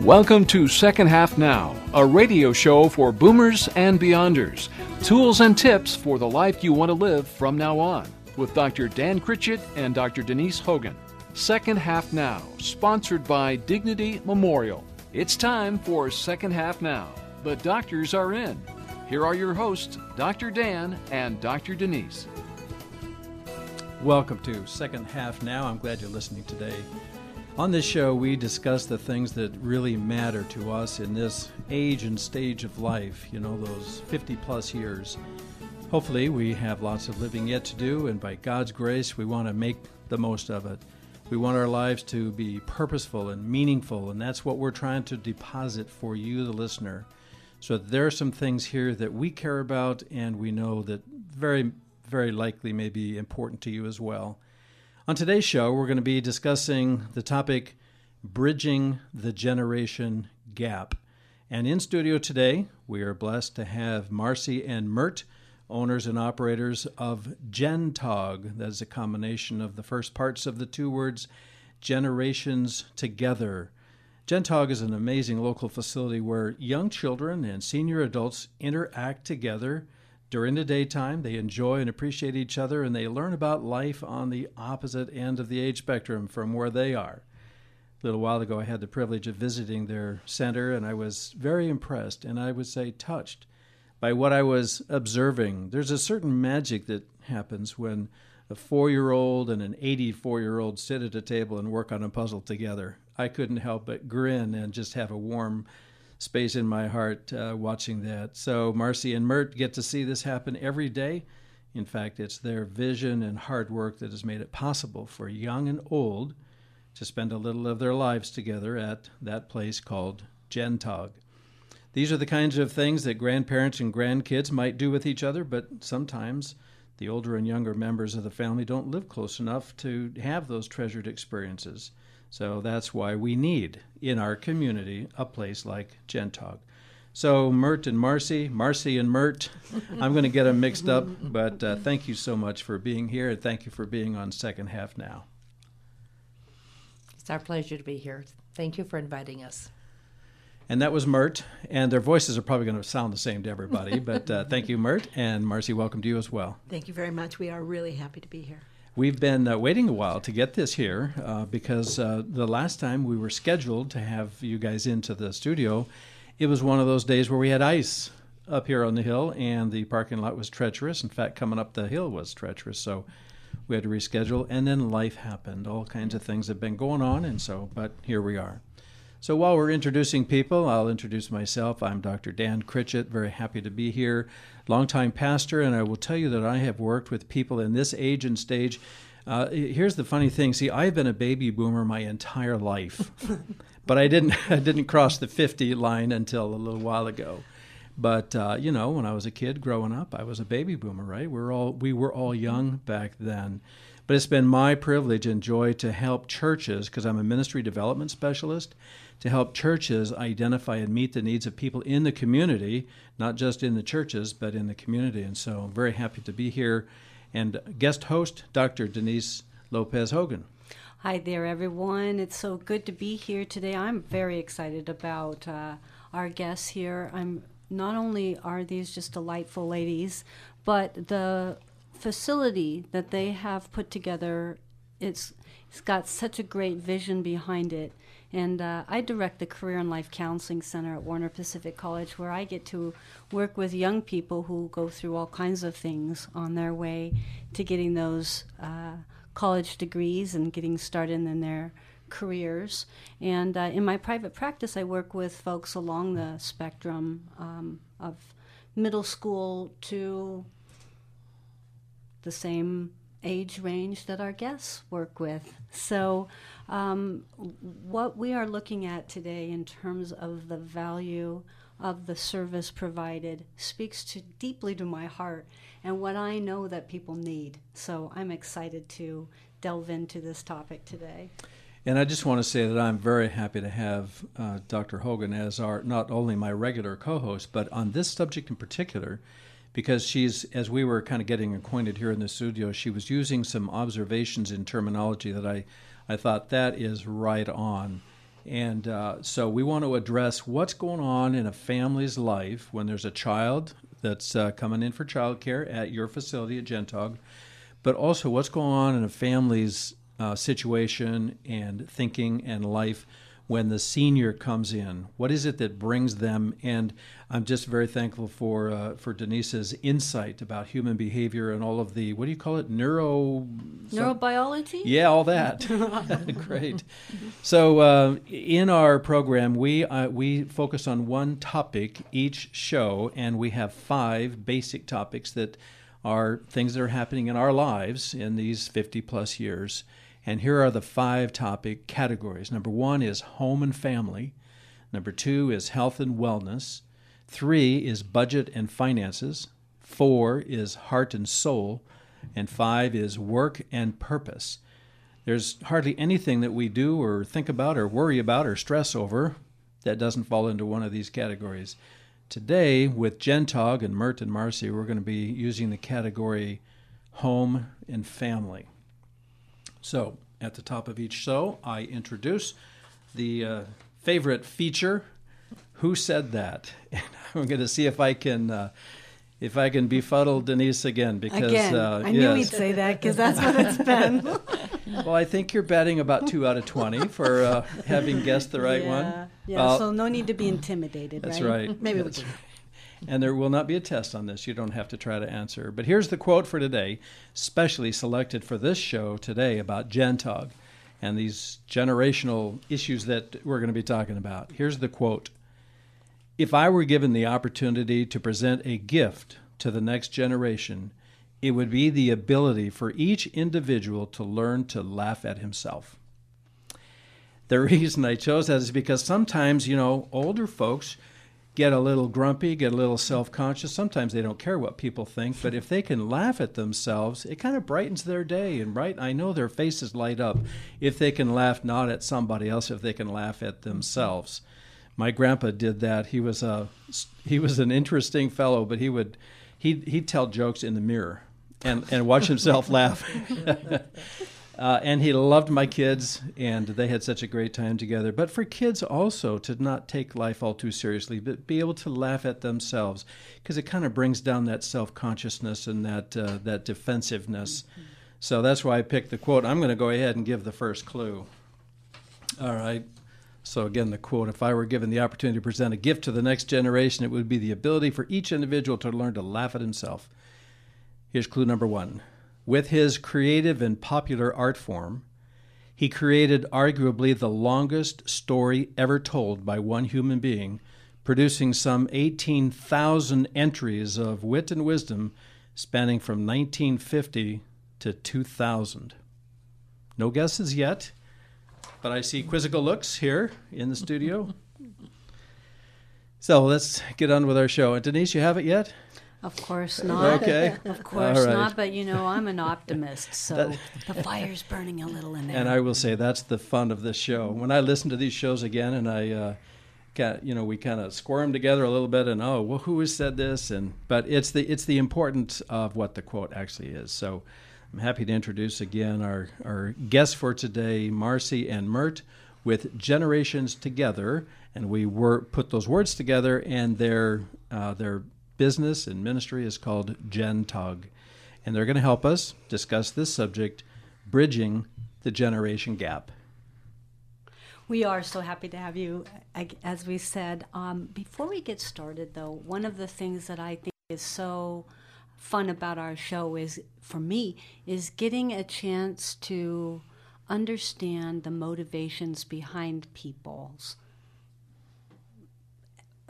Welcome to Second Half Now, a radio show for boomers and beyonders. Tools and tips for the life you want to live from now on, with Dr. Dan Critchett and Dr. Denise Hogan. Second Half Now, sponsored by Dignity Memorial. It's time for Second Half Now. The doctors are in. Here are your hosts, Dr. Dan and Dr. Denise. Welcome to Second Half Now. I'm glad you're listening today. On this show, we discuss the things that really matter to us in this age and stage of life, you know, those 50 plus years. Hopefully, we have lots of living yet to do, and by God's grace, we want to make the most of it. We want our lives to be purposeful and meaningful, and that's what we're trying to deposit for you, the listener. So there are some things here that we care about, and we know that very, very likely may be important to you as well. On today's show, we're going to be discussing the topic Bridging the Generation Gap. And in studio today, we are blessed to have Marcy and Mert, owners and operators of GenTog. That is a combination of the first parts of the two words generations together. GenTog is an amazing local facility where young children and senior adults interact together during the daytime, they enjoy and appreciate each other and they learn about life on the opposite end of the age spectrum from where they are. A little while ago, I had the privilege of visiting their center and I was very impressed and I would say touched by what I was observing. There's a certain magic that happens when a four year old and an 84 year old sit at a table and work on a puzzle together. I couldn't help but grin and just have a warm space in my heart uh, watching that. So Marcy and Mert get to see this happen every day. In fact, it's their vision and hard work that has made it possible for young and old to spend a little of their lives together at that place called Gentog. These are the kinds of things that grandparents and grandkids might do with each other, but sometimes the older and younger members of the family don't live close enough to have those treasured experiences. So that's why we need in our community a place like Gentog. So Mert and Marcy, Marcy and Mert, I'm going to get them mixed up, but uh, thank you so much for being here and thank you for being on Second Half Now. It's our pleasure to be here. Thank you for inviting us. And that was Mert, and their voices are probably going to sound the same to everybody, but uh, thank you, Mert, and Marcy, welcome to you as well. Thank you very much. We are really happy to be here. We've been uh, waiting a while to get this here uh, because uh, the last time we were scheduled to have you guys into the studio, it was one of those days where we had ice up here on the hill and the parking lot was treacherous. In fact, coming up the hill was treacherous. So we had to reschedule, and then life happened. All kinds of things have been going on, and so, but here we are. So while we're introducing people, I'll introduce myself. I'm Dr. Dan Critchett, very happy to be here. Longtime pastor, and I will tell you that I have worked with people in this age and stage. Uh, here's the funny thing. See, I've been a baby boomer my entire life, but I didn't I didn't cross the 50 line until a little while ago. But uh, you know, when I was a kid growing up, I was a baby boomer, right? We're all we were all young back then. But it's been my privilege and joy to help churches because I'm a ministry development specialist to help churches identify and meet the needs of people in the community, not just in the churches, but in the community. And so I'm very happy to be here. And guest host, Dr. Denise Lopez Hogan. Hi there, everyone. It's so good to be here today. I'm very excited about uh, our guests here. I'm not only are these just delightful ladies, but the facility that they have put together, it's it's got such a great vision behind it. And uh, I direct the Career and Life Counseling Center at Warner Pacific College, where I get to work with young people who go through all kinds of things on their way to getting those uh, college degrees and getting started in their careers. And uh, in my private practice, I work with folks along the spectrum um, of middle school to the same age range that our guests work with. So, um, what we are looking at today in terms of the value of the service provided speaks to deeply to my heart and what I know that people need. So, I'm excited to delve into this topic today. And I just want to say that I'm very happy to have uh, Dr. Hogan as our not only my regular co-host, but on this subject in particular because she's, as we were kind of getting acquainted here in the studio, she was using some observations in terminology that I, I thought that is right on. And uh, so we want to address what's going on in a family's life when there's a child that's uh, coming in for childcare at your facility at Gentog, but also what's going on in a family's uh, situation and thinking and life when the senior comes in? What is it that brings them? And I'm just very thankful for uh, for Denise's insight about human behavior and all of the what do you call it neuro neurobiology. Yeah, all that. Great. So uh, in our program, we uh, we focus on one topic each show, and we have five basic topics that are things that are happening in our lives in these 50 plus years. And here are the five topic categories. Number one is home and family. Number two is health and wellness. Three is budget and finances. Four is heart and soul. And five is work and purpose. There's hardly anything that we do or think about or worry about or stress over that doesn't fall into one of these categories. Today, with Gentog and Mert and Marcy, we're going to be using the category home and family. So, at the top of each show, I introduce the uh, favorite feature. Who said that? And I'm going to see if I can. Uh, if I can befuddle Denise again, because again, uh, I knew he'd say that because that's what it's been. well, I think you're betting about two out of twenty for uh, having guessed the right yeah. one. Yeah, Well, so no need to be intimidated. That's right. right. Maybe we That's can. And there will not be a test on this. You don't have to try to answer. But here's the quote for today, specially selected for this show today about Gentog and these generational issues that we're going to be talking about. Here's the quote If I were given the opportunity to present a gift to the next generation, it would be the ability for each individual to learn to laugh at himself. The reason I chose that is because sometimes, you know, older folks get a little grumpy, get a little self conscious. Sometimes they don't care what people think, but if they can laugh at themselves, it kind of brightens their day. And right, I know their faces light up if they can laugh not at somebody else, if they can laugh at themselves. My grandpa did that. He was a he was an interesting fellow, but he would he he'd tell jokes in the mirror and and watch himself laugh. Uh, and he loved my kids, and they had such a great time together. But for kids also to not take life all too seriously, but be able to laugh at themselves, because it kind of brings down that self consciousness and that uh, that defensiveness. So that's why I picked the quote. I'm going to go ahead and give the first clue. All right. So again, the quote: "If I were given the opportunity to present a gift to the next generation, it would be the ability for each individual to learn to laugh at himself." Here's clue number one. With his creative and popular art form, he created arguably the longest story ever told by one human being, producing some 18,000 entries of wit and wisdom spanning from 1950 to 2000. No guesses yet, but I see quizzical looks here in the studio. So let's get on with our show. And Denise, you have it yet? Of course not. Okay. Of course right. not. But you know, I'm an optimist, so the fire's burning a little in there. And I will say that's the fun of this show. When I listen to these shows again, and I, uh, got, you know, we kind of squirm together a little bit, and oh, well, who has said this? And but it's the it's the importance of what the quote actually is. So I'm happy to introduce again our our guests for today, Marcy and Mert, with Generations Together, and we were put those words together, and their uh, their business and ministry is called Gentog, and they're going to help us discuss this subject, bridging the generation gap. We are so happy to have you. As we said, um, before we get started, though, one of the things that I think is so fun about our show is, for me, is getting a chance to understand the motivations behind people's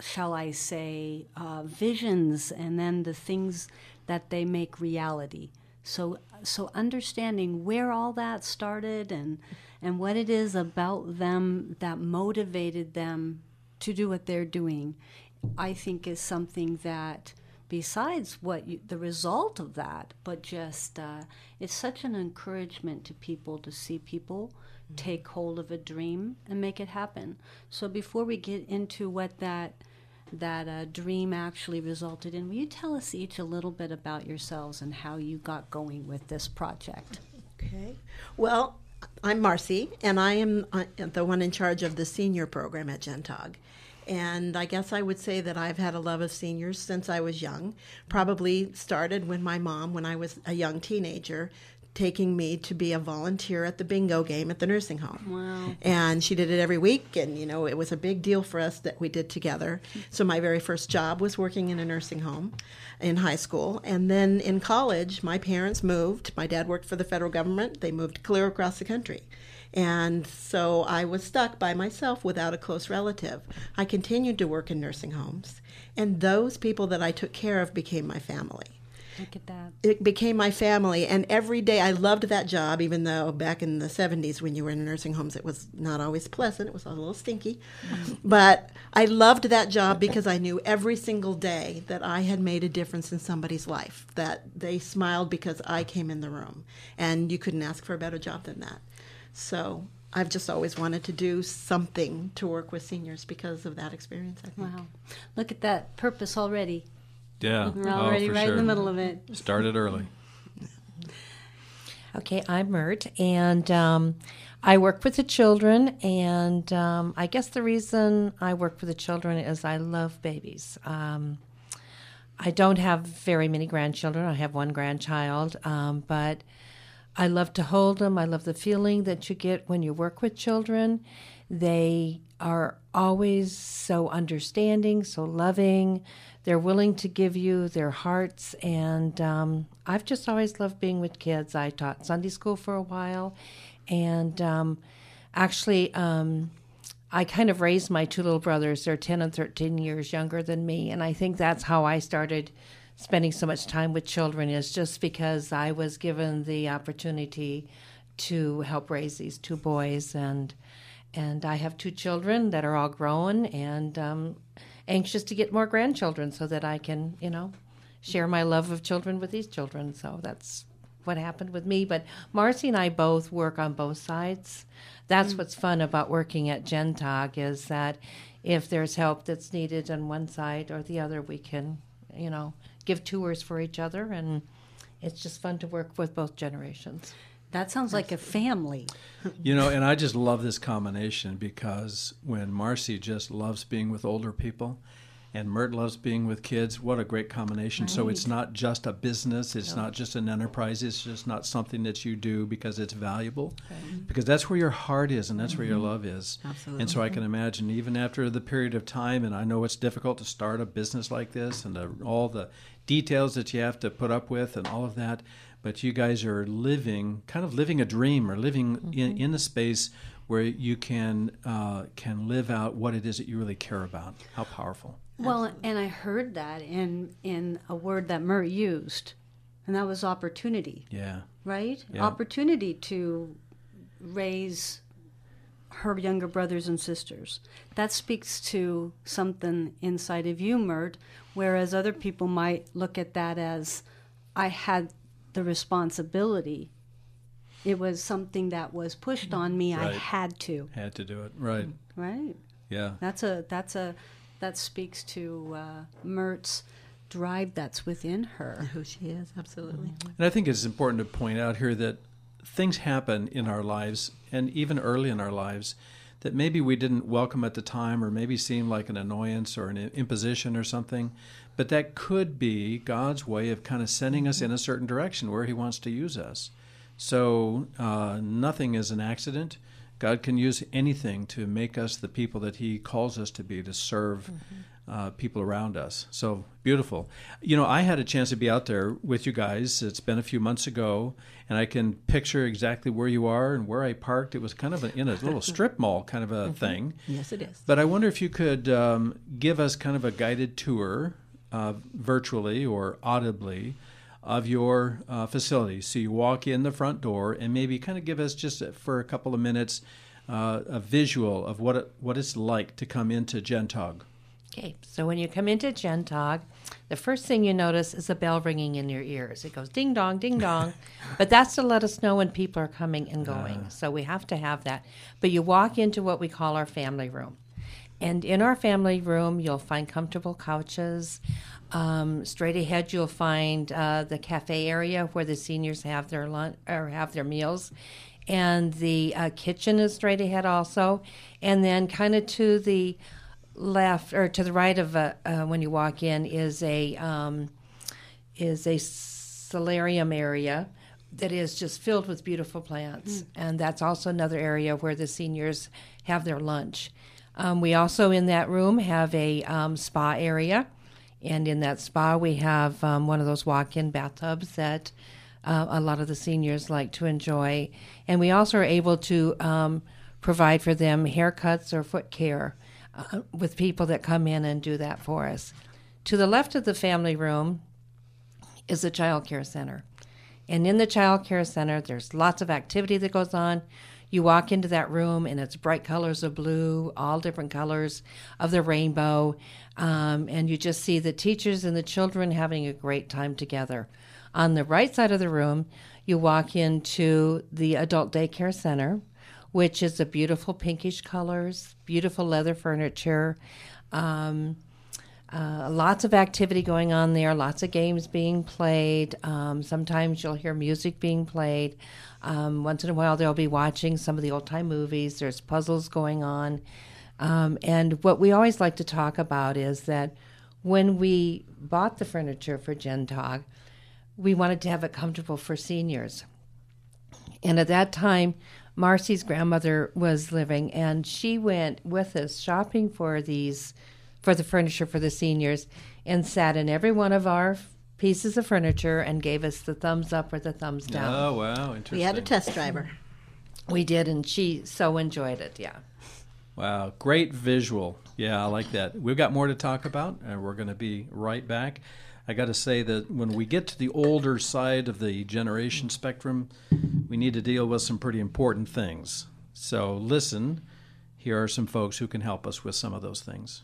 shall I say, uh, visions and then the things that they make reality. So, so understanding where all that started and and what it is about them that motivated them to do what they're doing, I think is something that, besides what you, the result of that, but just uh, it's such an encouragement to people to see people take hold of a dream and make it happen. So before we get into what that that uh, dream actually resulted in, will you tell us each a little bit about yourselves and how you got going with this project? Okay. Well, I'm Marcy, and I am uh, the one in charge of the senior program at Gentog. And I guess I would say that I've had a love of seniors since I was young. Probably started when my mom, when I was a young teenager, taking me to be a volunteer at the bingo game at the nursing home. Wow. And she did it every week, and you know, it was a big deal for us that we did together. So my very first job was working in a nursing home in high school. And then in college, my parents moved. My dad worked for the federal government, they moved clear across the country. And so I was stuck by myself without a close relative. I continued to work in nursing homes, and those people that I took care of became my family Look at that. it became my family and every day i loved that job even though back in the 70s when you were in nursing homes it was not always pleasant it was a little stinky but i loved that job because i knew every single day that i had made a difference in somebody's life that they smiled because i came in the room and you couldn't ask for a better job than that so i've just always wanted to do something to work with seniors because of that experience i think Wow. Look at that purpose already. Yeah. We're Oh, already for right in the middle of it. Started early. Okay, I'm Mert, and um, I work with the children. And um, I guess the reason I work with the children is I love babies. Um, I don't have very many grandchildren. I have one grandchild, um, but I love to hold them. I love the feeling that you get when you work with children. They are always so understanding, so loving. They're willing to give you their hearts. And um, I've just always loved being with kids. I taught Sunday school for a while. And um, actually, um, I kind of raised my two little brothers. They're 10 and 13 years younger than me. And I think that's how I started spending so much time with children, is just because I was given the opportunity to help raise these two boys. And and I have two children that are all grown and um, anxious to get more grandchildren so that I can, you know, share my love of children with these children. So that's what happened with me. But Marcy and I both work on both sides. That's mm. what's fun about working at Gentog is that if there's help that's needed on one side or the other, we can, you know, give tours for each other, and it's just fun to work with both generations. That sounds like a family. You know, and I just love this combination because when Marcy just loves being with older people and Mert loves being with kids, what a great combination. So it's not just a business, it's not just an enterprise, it's just not something that you do because it's valuable. Because that's where your heart is and that's where your mm-hmm. love is. Absolutely. And so I can imagine even after the period of time and I know it's difficult to start a business like this and the, all the details that you have to put up with and all of that, but you guys are living kind of living a dream or living in, in a space where you can uh, can live out what it is that you really care about. How powerful! Well, and I heard that in in a word that Murray used, and that was opportunity, Yeah, right? Yeah. Opportunity to raise her younger brothers and sisters. That speaks to something inside of you, Mert, whereas other people might look at that as I had the responsibility. It was something that was pushed on me. I had to. had to do it right. Right. Yeah, That's a that's a that speaks to uh, Mert's drive that's within her. who she is absolutely and I think it's important to point out here that things happen in our lives and even early in our lives that maybe we didn't welcome at the time or maybe seemed like an annoyance or an imposition or something but that could be god's way of kind of sending us in a certain direction where he wants to use us so uh, nothing is an accident god can use anything to make us the people that he calls us to be to serve uh, people around us. So beautiful. You know, I had a chance to be out there with you guys. It's been a few months ago, and I can picture exactly where you are and where I parked. It was kind of a, in a little strip mall kind of a thing. yes it is But I wonder if you could um, give us kind of a guided tour, uh, virtually or audibly, of your uh, facility. So you walk in the front door and maybe kind of give us just for a couple of minutes uh, a visual of what it, what it's like to come into Gentog. Okay, so when you come into Gentog, the first thing you notice is a bell ringing in your ears. It goes ding dong, ding dong, but that's to let us know when people are coming and going. So we have to have that. But you walk into what we call our family room. And in our family room, you'll find comfortable couches. Um, straight ahead, you'll find uh, the cafe area where the seniors have their lunch or have their meals. and the uh, kitchen is straight ahead also, and then kind of to the left or to the right of uh, uh, when you walk in is a um, is a solarium area that is just filled with beautiful plants, and that's also another area where the seniors have their lunch. Um, we also in that room have a um, spa area, and in that spa we have um, one of those walk-in bathtubs that uh, a lot of the seniors like to enjoy, and we also are able to um, provide for them haircuts or foot care uh, with people that come in and do that for us. To the left of the family room is the child care center. And in the child care center, there's lots of activity that goes on. You walk into that room, and it's bright colors of blue, all different colors of the rainbow. Um, and you just see the teachers and the children having a great time together. On the right side of the room, you walk into the adult daycare center, which is a beautiful pinkish colors, beautiful leather furniture. Um, uh, lots of activity going on there, lots of games being played. Um, sometimes you'll hear music being played. Um, once in a while, they'll be watching some of the old time movies. There's puzzles going on. Um, and what we always like to talk about is that when we bought the furniture for Gentog, we wanted to have it comfortable for seniors. And at that time, Marcy's grandmother was living, and she went with us shopping for these for the furniture for the seniors and sat in every one of our pieces of furniture and gave us the thumbs up or the thumbs oh, down. Oh, wow. Interesting. We had a test driver. We did, and she so enjoyed it. Yeah. Wow, great visual. Yeah, I like that. We've got more to talk about, and we're going to be right back. I got to say that when we get to the older side of the generation spectrum, we need to deal with some pretty important things. So, listen, here are some folks who can help us with some of those things.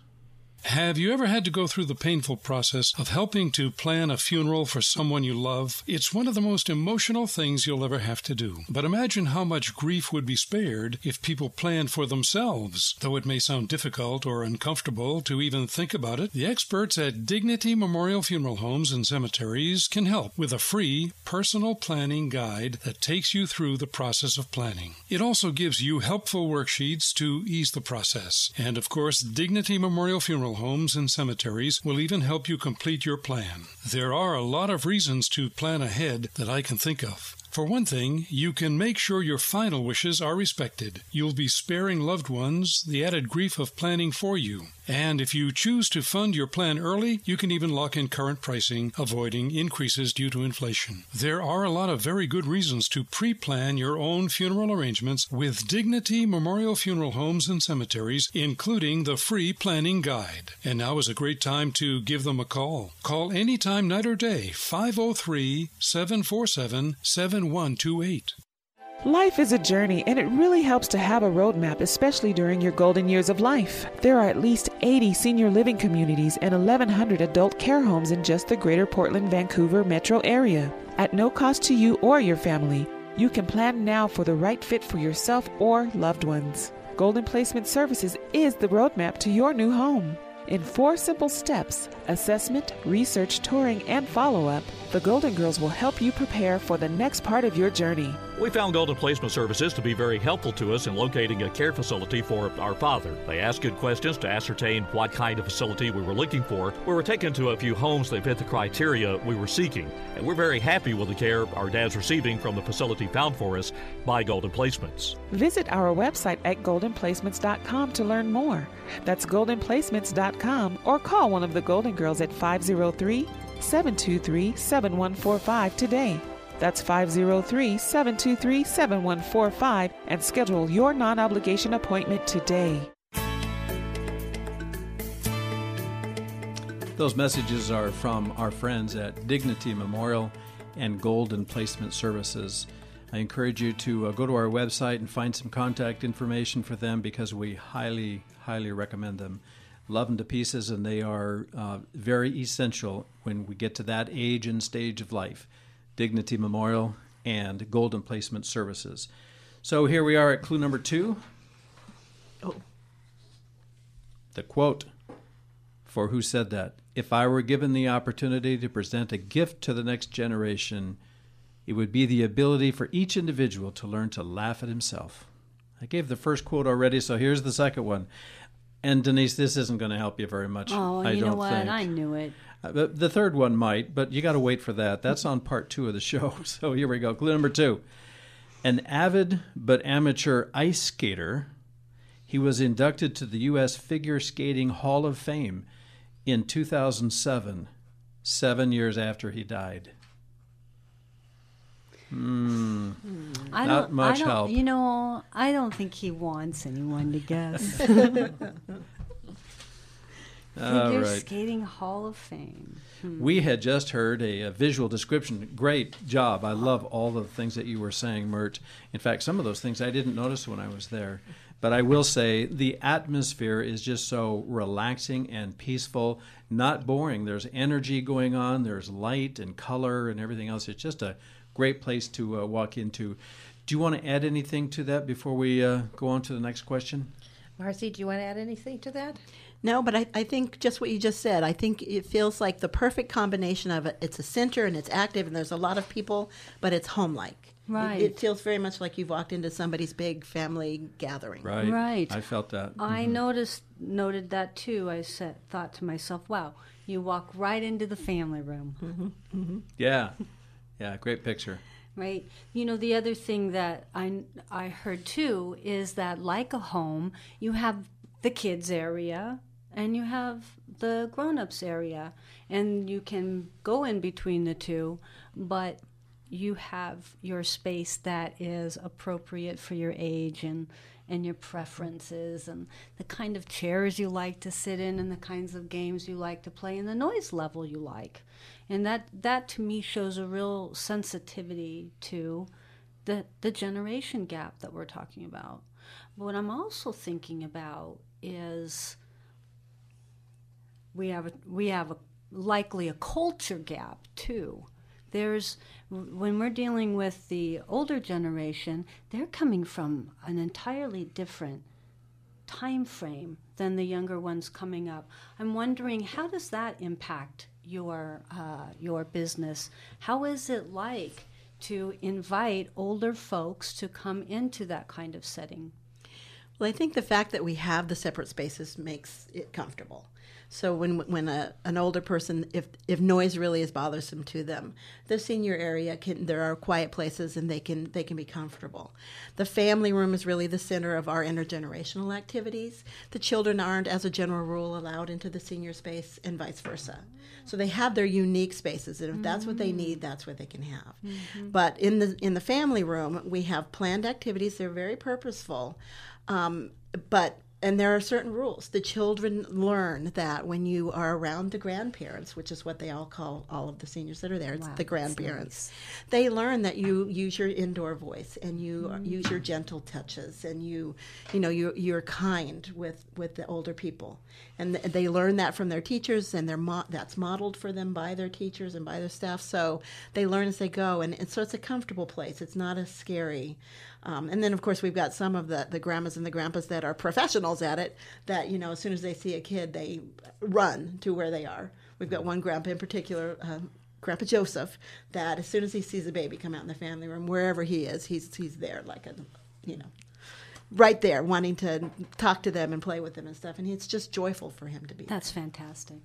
Have you ever had to go through the painful process of helping to plan a funeral for someone you love? It's one of the most emotional things you'll ever have to do. But imagine how much grief would be spared if people planned for themselves. Though it may sound difficult or uncomfortable to even think about it, the experts at Dignity Memorial Funeral Homes and Cemeteries can help with a free personal planning guide that takes you through the process of planning. It also gives you helpful worksheets to ease the process. And of course, Dignity Memorial Funeral homes and cemeteries will even help you complete your plan. There are a lot of reasons to plan ahead that I can think of. For one thing, you can make sure your final wishes are respected. You'll be sparing loved ones the added grief of planning for you. And if you choose to fund your plan early, you can even lock in current pricing, avoiding increases due to inflation. There are a lot of very good reasons to pre plan your own funeral arrangements with Dignity Memorial Funeral Homes and Cemeteries, including the free planning guide. And now is a great time to give them a call. Call anytime, night or day, 503 747 7128. Life is a journey, and it really helps to have a roadmap, especially during your golden years of life. There are at least 80 senior living communities and 1,100 adult care homes in just the greater Portland Vancouver metro area. At no cost to you or your family, you can plan now for the right fit for yourself or loved ones. Golden Placement Services is the roadmap to your new home. In four simple steps assessment, research, touring, and follow up the Golden Girls will help you prepare for the next part of your journey. We found Golden Placement Services to be very helpful to us in locating a care facility for our father. They asked good questions to ascertain what kind of facility we were looking for. We were taken to a few homes that fit the criteria we were seeking, and we're very happy with the care our dad's receiving from the facility found for us by Golden Placements. Visit our website at goldenplacements.com to learn more. That's goldenplacements.com or call one of the Golden Girls at 503 723 7145 today. That's 503 723 7145 and schedule your non obligation appointment today. Those messages are from our friends at Dignity Memorial and Golden Placement Services. I encourage you to uh, go to our website and find some contact information for them because we highly, highly recommend them. Love them to pieces, and they are uh, very essential when we get to that age and stage of life. Dignity Memorial and Golden Placement Services. So here we are at clue number two. Oh. The quote for who said that? If I were given the opportunity to present a gift to the next generation, It would be the ability for each individual to learn to laugh at himself. I gave the first quote already, so here's the second one. And Denise, this isn't going to help you very much. Oh, I you don't know what? think. I knew it. Uh, The the third one might, but you got to wait for that. That's on part two of the show. So here we go. Clue number two. An avid but amateur ice skater, he was inducted to the U.S. Figure Skating Hall of Fame in 2007, seven years after he died. Hmm. I Not don't, much I don't, help. You know, I don't think he wants anyone to guess. Figure right. Skating Hall of Fame. We had just heard a, a visual description. Great job. I love all the things that you were saying, Mert. In fact, some of those things I didn't notice when I was there. But I will say the atmosphere is just so relaxing and peaceful, not boring. There's energy going on, there's light and color and everything else. It's just a great place to uh, walk into. Do you want to add anything to that before we uh, go on to the next question? Marcy, do you want to add anything to that? No, but I, I think just what you just said. I think it feels like the perfect combination of it. It's a center and it's active and there's a lot of people, but it's home like. Right. It, it feels very much like you've walked into somebody's big family gathering. Right. Right. I felt that. I noticed noted that too. I said, thought to myself, "Wow, you walk right into the family room." Yeah. Yeah, great picture. right? You know, the other thing that I, I heard too is that, like a home, you have the kids' area and you have the grown ups area, and you can go in between the two, but you have your space that is appropriate for your age and and your preferences and the kind of chairs you like to sit in and the kinds of games you like to play and the noise level you like and that that to me shows a real sensitivity to the the generation gap that we're talking about. But what i'm also thinking about is we have a, we have a likely a culture gap too. There's when we're dealing with the older generation they're coming from an entirely different time frame than the younger ones coming up. I'm wondering how does that impact your uh, your business how is it like to invite older folks to come into that kind of setting Well, I think the fact that we have the separate spaces makes it comfortable. So when when a, an older person, if if noise really is bothersome to them, the senior area can there are quiet places and they can they can be comfortable. The family room is really the center of our intergenerational activities. The children aren't, as a general rule, allowed into the senior space, and vice versa. So they have their unique spaces, and if that's what they need, that's what they can have. But in the in the family room, we have planned activities. They're very purposeful. Um, but and there are certain rules. The children learn that when you are around the grandparents, which is what they all call all of the seniors that are there, it's Wow, the grandparents. They learn that you use your indoor voice and you mm. use your gentle touches and you, you know, you you're kind with with the older people, and th- they learn that from their teachers, and they're mo- that's modeled for them by their teachers and by their staff. So they learn as they go, and, and so it's a comfortable place. It's not as scary. Um, and then, of course, we've got some of the, the grandmas and the grandpas that are professionals at it. That you know, as soon as they see a kid, they run to where they are. We've got one grandpa in particular, um, Grandpa Joseph, that as soon as he sees a baby come out in the family room, wherever he is, he's he's there, like a, you know, right there, wanting to talk to them and play with them and stuff. And it's just joyful for him to be. that's fantastic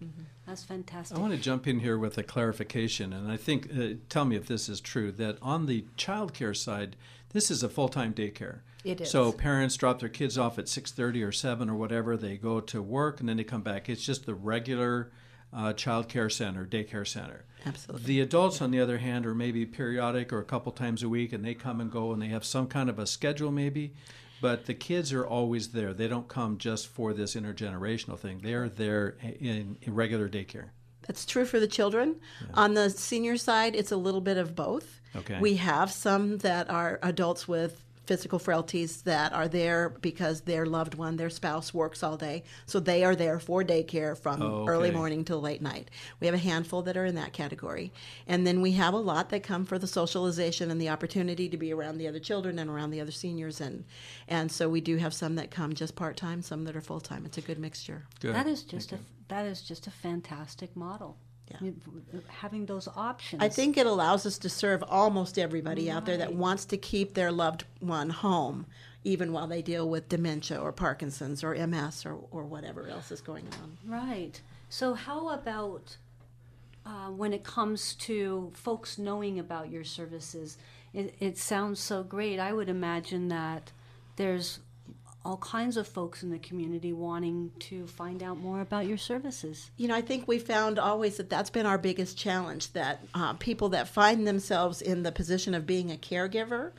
that's fantastic I want to jump in here with a clarification, and I think, uh, tell me if this is true, that on the child care side, this is a full-time daycare. It is. So parents drop their kids off at 6.30 or 7 or whatever. They go to work, and then they come back. It's just the regular uh, child care center, daycare center. Absolutely. The adults, on the other hand, are maybe periodic or a couple times a week, and they come and go, and they have some kind of a schedule maybe. But the kids are always there. They don't come just for this intergenerational thing. They're there in, in regular daycare. That's true for the children. On the senior side, it's a little bit of both. Okay. We have some that are adults with physical frailties that are there because their loved one, their spouse, works all day. So they are there for daycare from Oh, early morning till late night. We have a handful that are in that category. And then we have a lot that come for the socialization and the opportunity to be around the other children and around the other seniors. And, and so we do have some that come just part time, some that are full time. It's a good mixture. Good. that is just a that is just a fantastic model Yeah. Having those options. I think it allows us to serve almost everybody out there that wants to keep their loved one home, even while they deal with dementia or Parkinson's or MS or, or whatever else is going on. Right. So, how about uh, when it comes to folks knowing about your services? It, it sounds so great. I would imagine that there's all kinds of folks in the community wanting to find out more about your services. You know, I think we found always that that's been our biggest challenge that uh, people that find themselves in the position of being a caregiver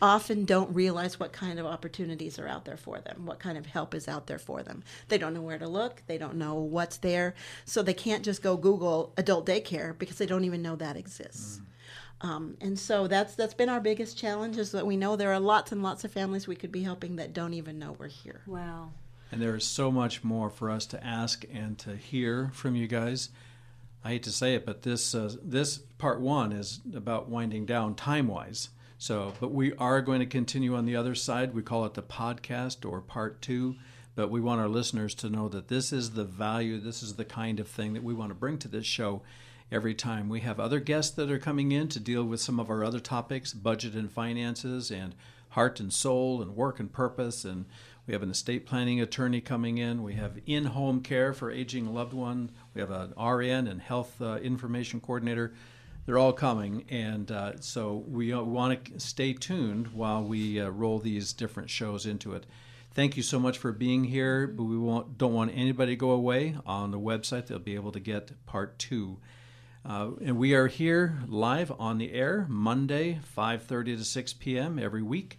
often don't realize what kind of opportunities are out there for them, what kind of help is out there for them. They don't know where to look, they don't know what's there, so they can't just go Google adult daycare because they don't even know that exists. Mm. Um, and so that's that's been our biggest challenge is that we know there are lots and lots of families we could be helping that don't even know we're here. Wow. And there is so much more for us to ask and to hear from you guys. I hate to say it, but this uh, this part one is about winding down time wise. So, but we are going to continue on the other side. We call it the podcast or part two. But we want our listeners to know that this is the value, this is the kind of thing that we want to bring to this show every time. We have other guests that are coming in to deal with some of our other topics budget and finances, and heart and soul, and work and purpose. And we have an estate planning attorney coming in. We have in home care for aging loved one. We have an RN and health uh, information coordinator. They're all coming. And uh, so we uh, want to stay tuned while we uh, roll these different shows into it. Thank you so much for being here, but we don't want anybody to go away. On the website, they'll be able to get part two. Uh, and we are here live on the air Monday, 5:30 to 6 p.m. every week.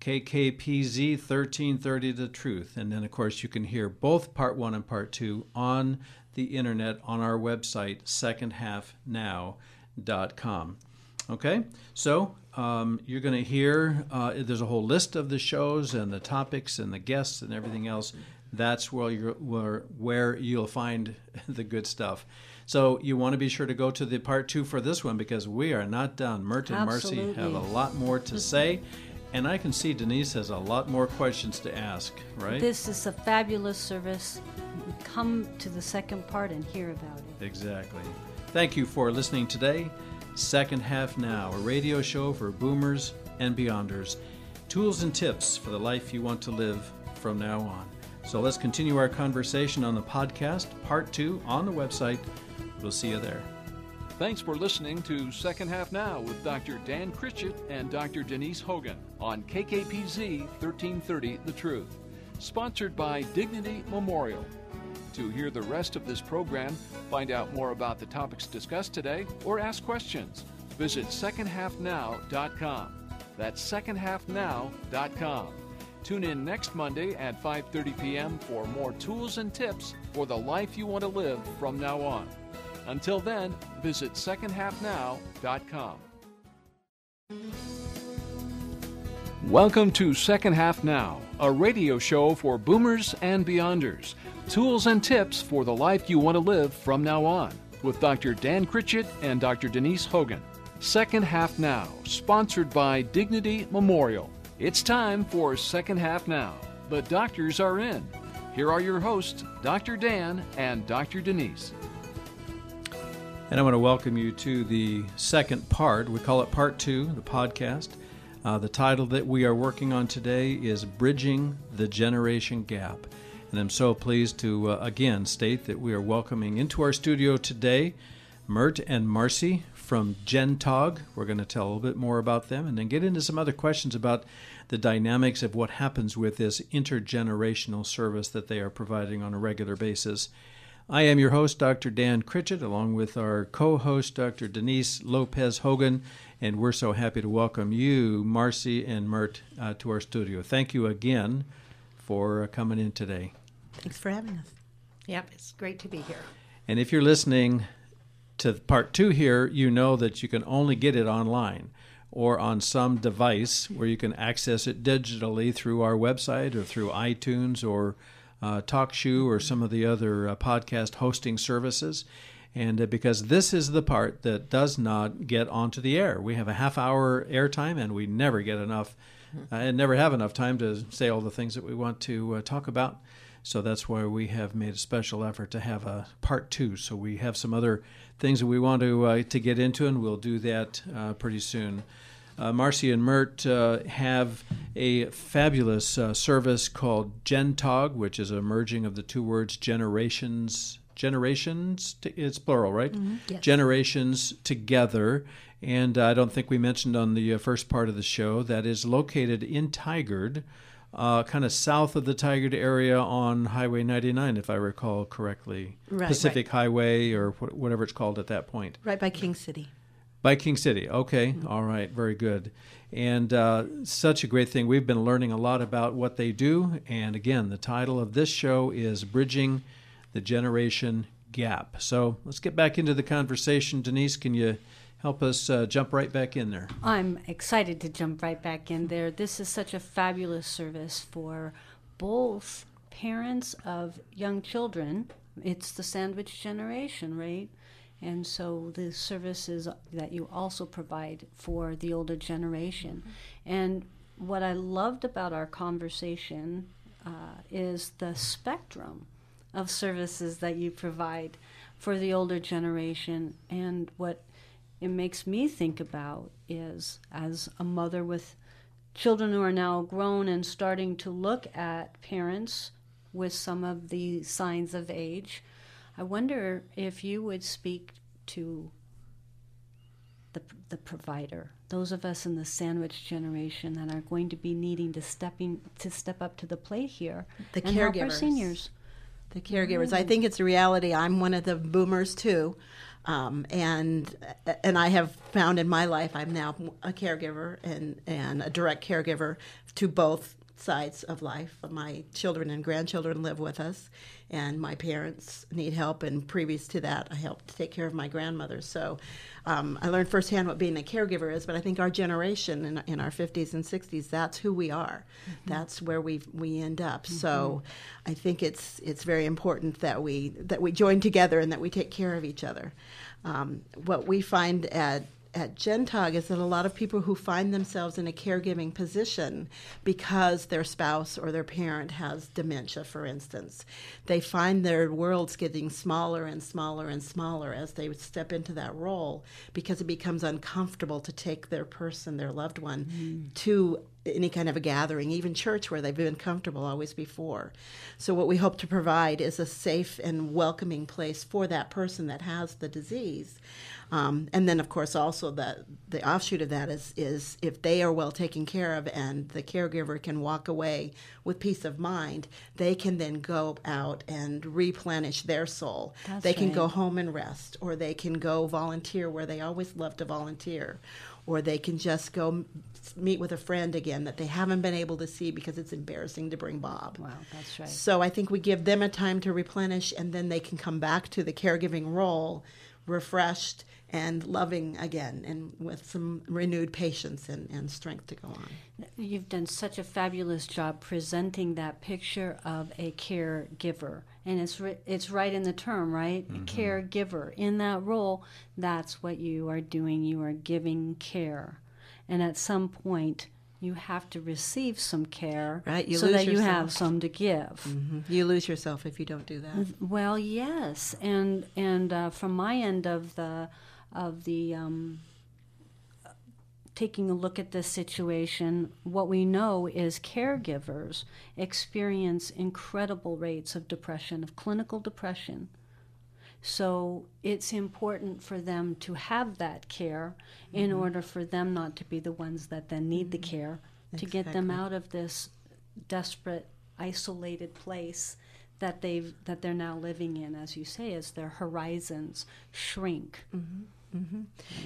KKPZ 1330 The Truth. And then, of course, you can hear both part one and part two on the internet on our website, secondhalfnow.com. Okay, so um, you're going to hear, uh, there's a whole list of the shows and the topics and the guests and everything else. That's where, you're, where, where you'll find the good stuff. So you want to be sure to go to the part two for this one because we are not done. Mert and Absolutely. Marcy have a lot more to say. And I can see Denise has a lot more questions to ask, right? This is a fabulous service. Come to the second part and hear about it. Exactly. Thank you for listening today. Second Half Now, a radio show for boomers and beyonders. Tools and tips for the life you want to live from now on. So let's continue our conversation on the podcast, part two, on the website We'll see you there. Thanks for listening to Second Half Now with Dr. Dan Critchett and Dr. Denise Hogan on KKPZ 1330 The Truth, sponsored by Dignity Memorial. To hear the rest of this program, find out more about the topics discussed today, or ask questions, visit secondhalfnow.com. That's secondhalfnow.com. Tune in next Monday at 5:30 p.m. for more tools and tips for the life you want to live from now on. Until then, visit secondhalfnow.com. Welcome to Second Half Now, a radio show for boomers and beyonders. Tools and tips for the life you want to live from now on, with Dr. Dan Critchett and Dr. Denise Hogan. Second Half Now, sponsored by Dignity Memorial. It's time for Second Half Now. The doctors are in. Here are your hosts, Dr. Dan and Dr. Denise. And I want to welcome you to the second part. We call it part two, the podcast. Uh, the title that we are working on today is Bridging the Generation Gap. And I'm so pleased to uh, again state that we are welcoming into our studio today Mert and Marcy from GenTog. We're going to tell a little bit more about them and then get into some other questions about the dynamics of what happens with this intergenerational service that they are providing on a regular basis. I am your host, Dr. Dan Critchett, along with our co host, Dr. Denise Lopez Hogan, and we're so happy to welcome you, Marcy and Mert, uh, to our studio. Thank you again for uh, coming in today. Thanks for having us. Yep, it's great to be here. And if you're listening to part two here, you know that you can only get it online or on some device where you can access it digitally through our website or through iTunes or uh, TalkShoe or some of the other uh, podcast hosting services. And uh, because this is the part that does not get onto the air, we have a half hour airtime and we never get enough uh, and never have enough time to say all the things that we want to uh, talk about. So that's why we have made a special effort to have a part two. So we have some other things that we want to uh, to get into, and we'll do that pretty soon. Uh, Marcy and Mert uh, have a fabulous uh, service called GenTog, which is a merging of the two words generations. Generations, it's plural, right? Yes. Generations together. And I don't think we mentioned on the uh, first part of the show that is located in Tigard, uh, kind of south of the Tigard area on Highway 99, if I recall correctly. Right, Pacific Highway or wh- whatever it's called at that point. Right by King City. By King City. Okay. All right. Very good. And uh, such a great thing. We've been learning a lot about what they do. And again, the title of this show is Bridging the Generation Gap. So let's get back into the conversation. Denise, can you help us uh, jump right back in there? I'm excited to jump right back in there. This is such a fabulous service for both parents of young children. It's the sandwich generation, right? And so the services that you also provide for the older generation. And what I loved about our conversation uh, is the spectrum of services that you provide for the older generation. And what it makes me think about is as a mother with children who are now grown and starting to look at parents with some of the signs of age, I wonder if you would speak to the, the provider, those of us in the sandwich generation that are going to be needing to stepping to step up to the plate here The and help our caregivers. seniors. the caregivers. I think it's a reality. I'm one of the boomers too, um, and and I have found in my life I'm now a caregiver and and a direct caregiver to both sides of life. My children and grandchildren live with us, and my parents need help. And previous to that, I helped take care of my grandmother. So um, I learned firsthand what being a caregiver is. But I think our generation in, in our 50s and 60s, that's who we are. That's where we we end up. So I think it's it's very important that we that we join together and that we take care of each other. Um, what we find at at Gentog is that a lot of people who find themselves in a caregiving position because their spouse or their parent has dementia, for instance, they find their worlds getting smaller and smaller and smaller as they step into that role because it becomes uncomfortable to take their person, their loved one, mm. to any kind of a gathering, even church where they've been comfortable always before. So, what we hope to provide is a safe and welcoming place for that person that has the disease. Um, and then, of course, also the the offshoot of that is is if they are well taken care of and the caregiver can walk away with peace of mind, they can then go out and replenish their soul. That's they can go home and rest, or they can go volunteer where they always love to volunteer, or they can just go meet with a friend again that they haven't been able to see because it's embarrassing to bring Bob. Wow, that's right. So I think we give them a time to replenish, and then they can come back to the caregiving role refreshed and loving again, and with some renewed patience and, and strength to go on. You've done such a fabulous job presenting that picture of a caregiver, and it's ri- it's right in the term, right? A caregiver in that role. That's what you are doing. You are giving care, and at some point, you have to receive some care, Right, you so lose that you have some to give. You lose yourself if you don't do that. Well, yes, and and uh, from my end of the of the um, taking a look at this situation, what we know is caregivers experience incredible rates of depression, of clinical depression. So it's important for them to have that care in mm-hmm. order for them not to be the ones that then need the mm-hmm. care to get them out of this desperate, isolated place that they've that they're now living in, as you say, as their horizons shrink. Mm-hmm. Mm-hmm.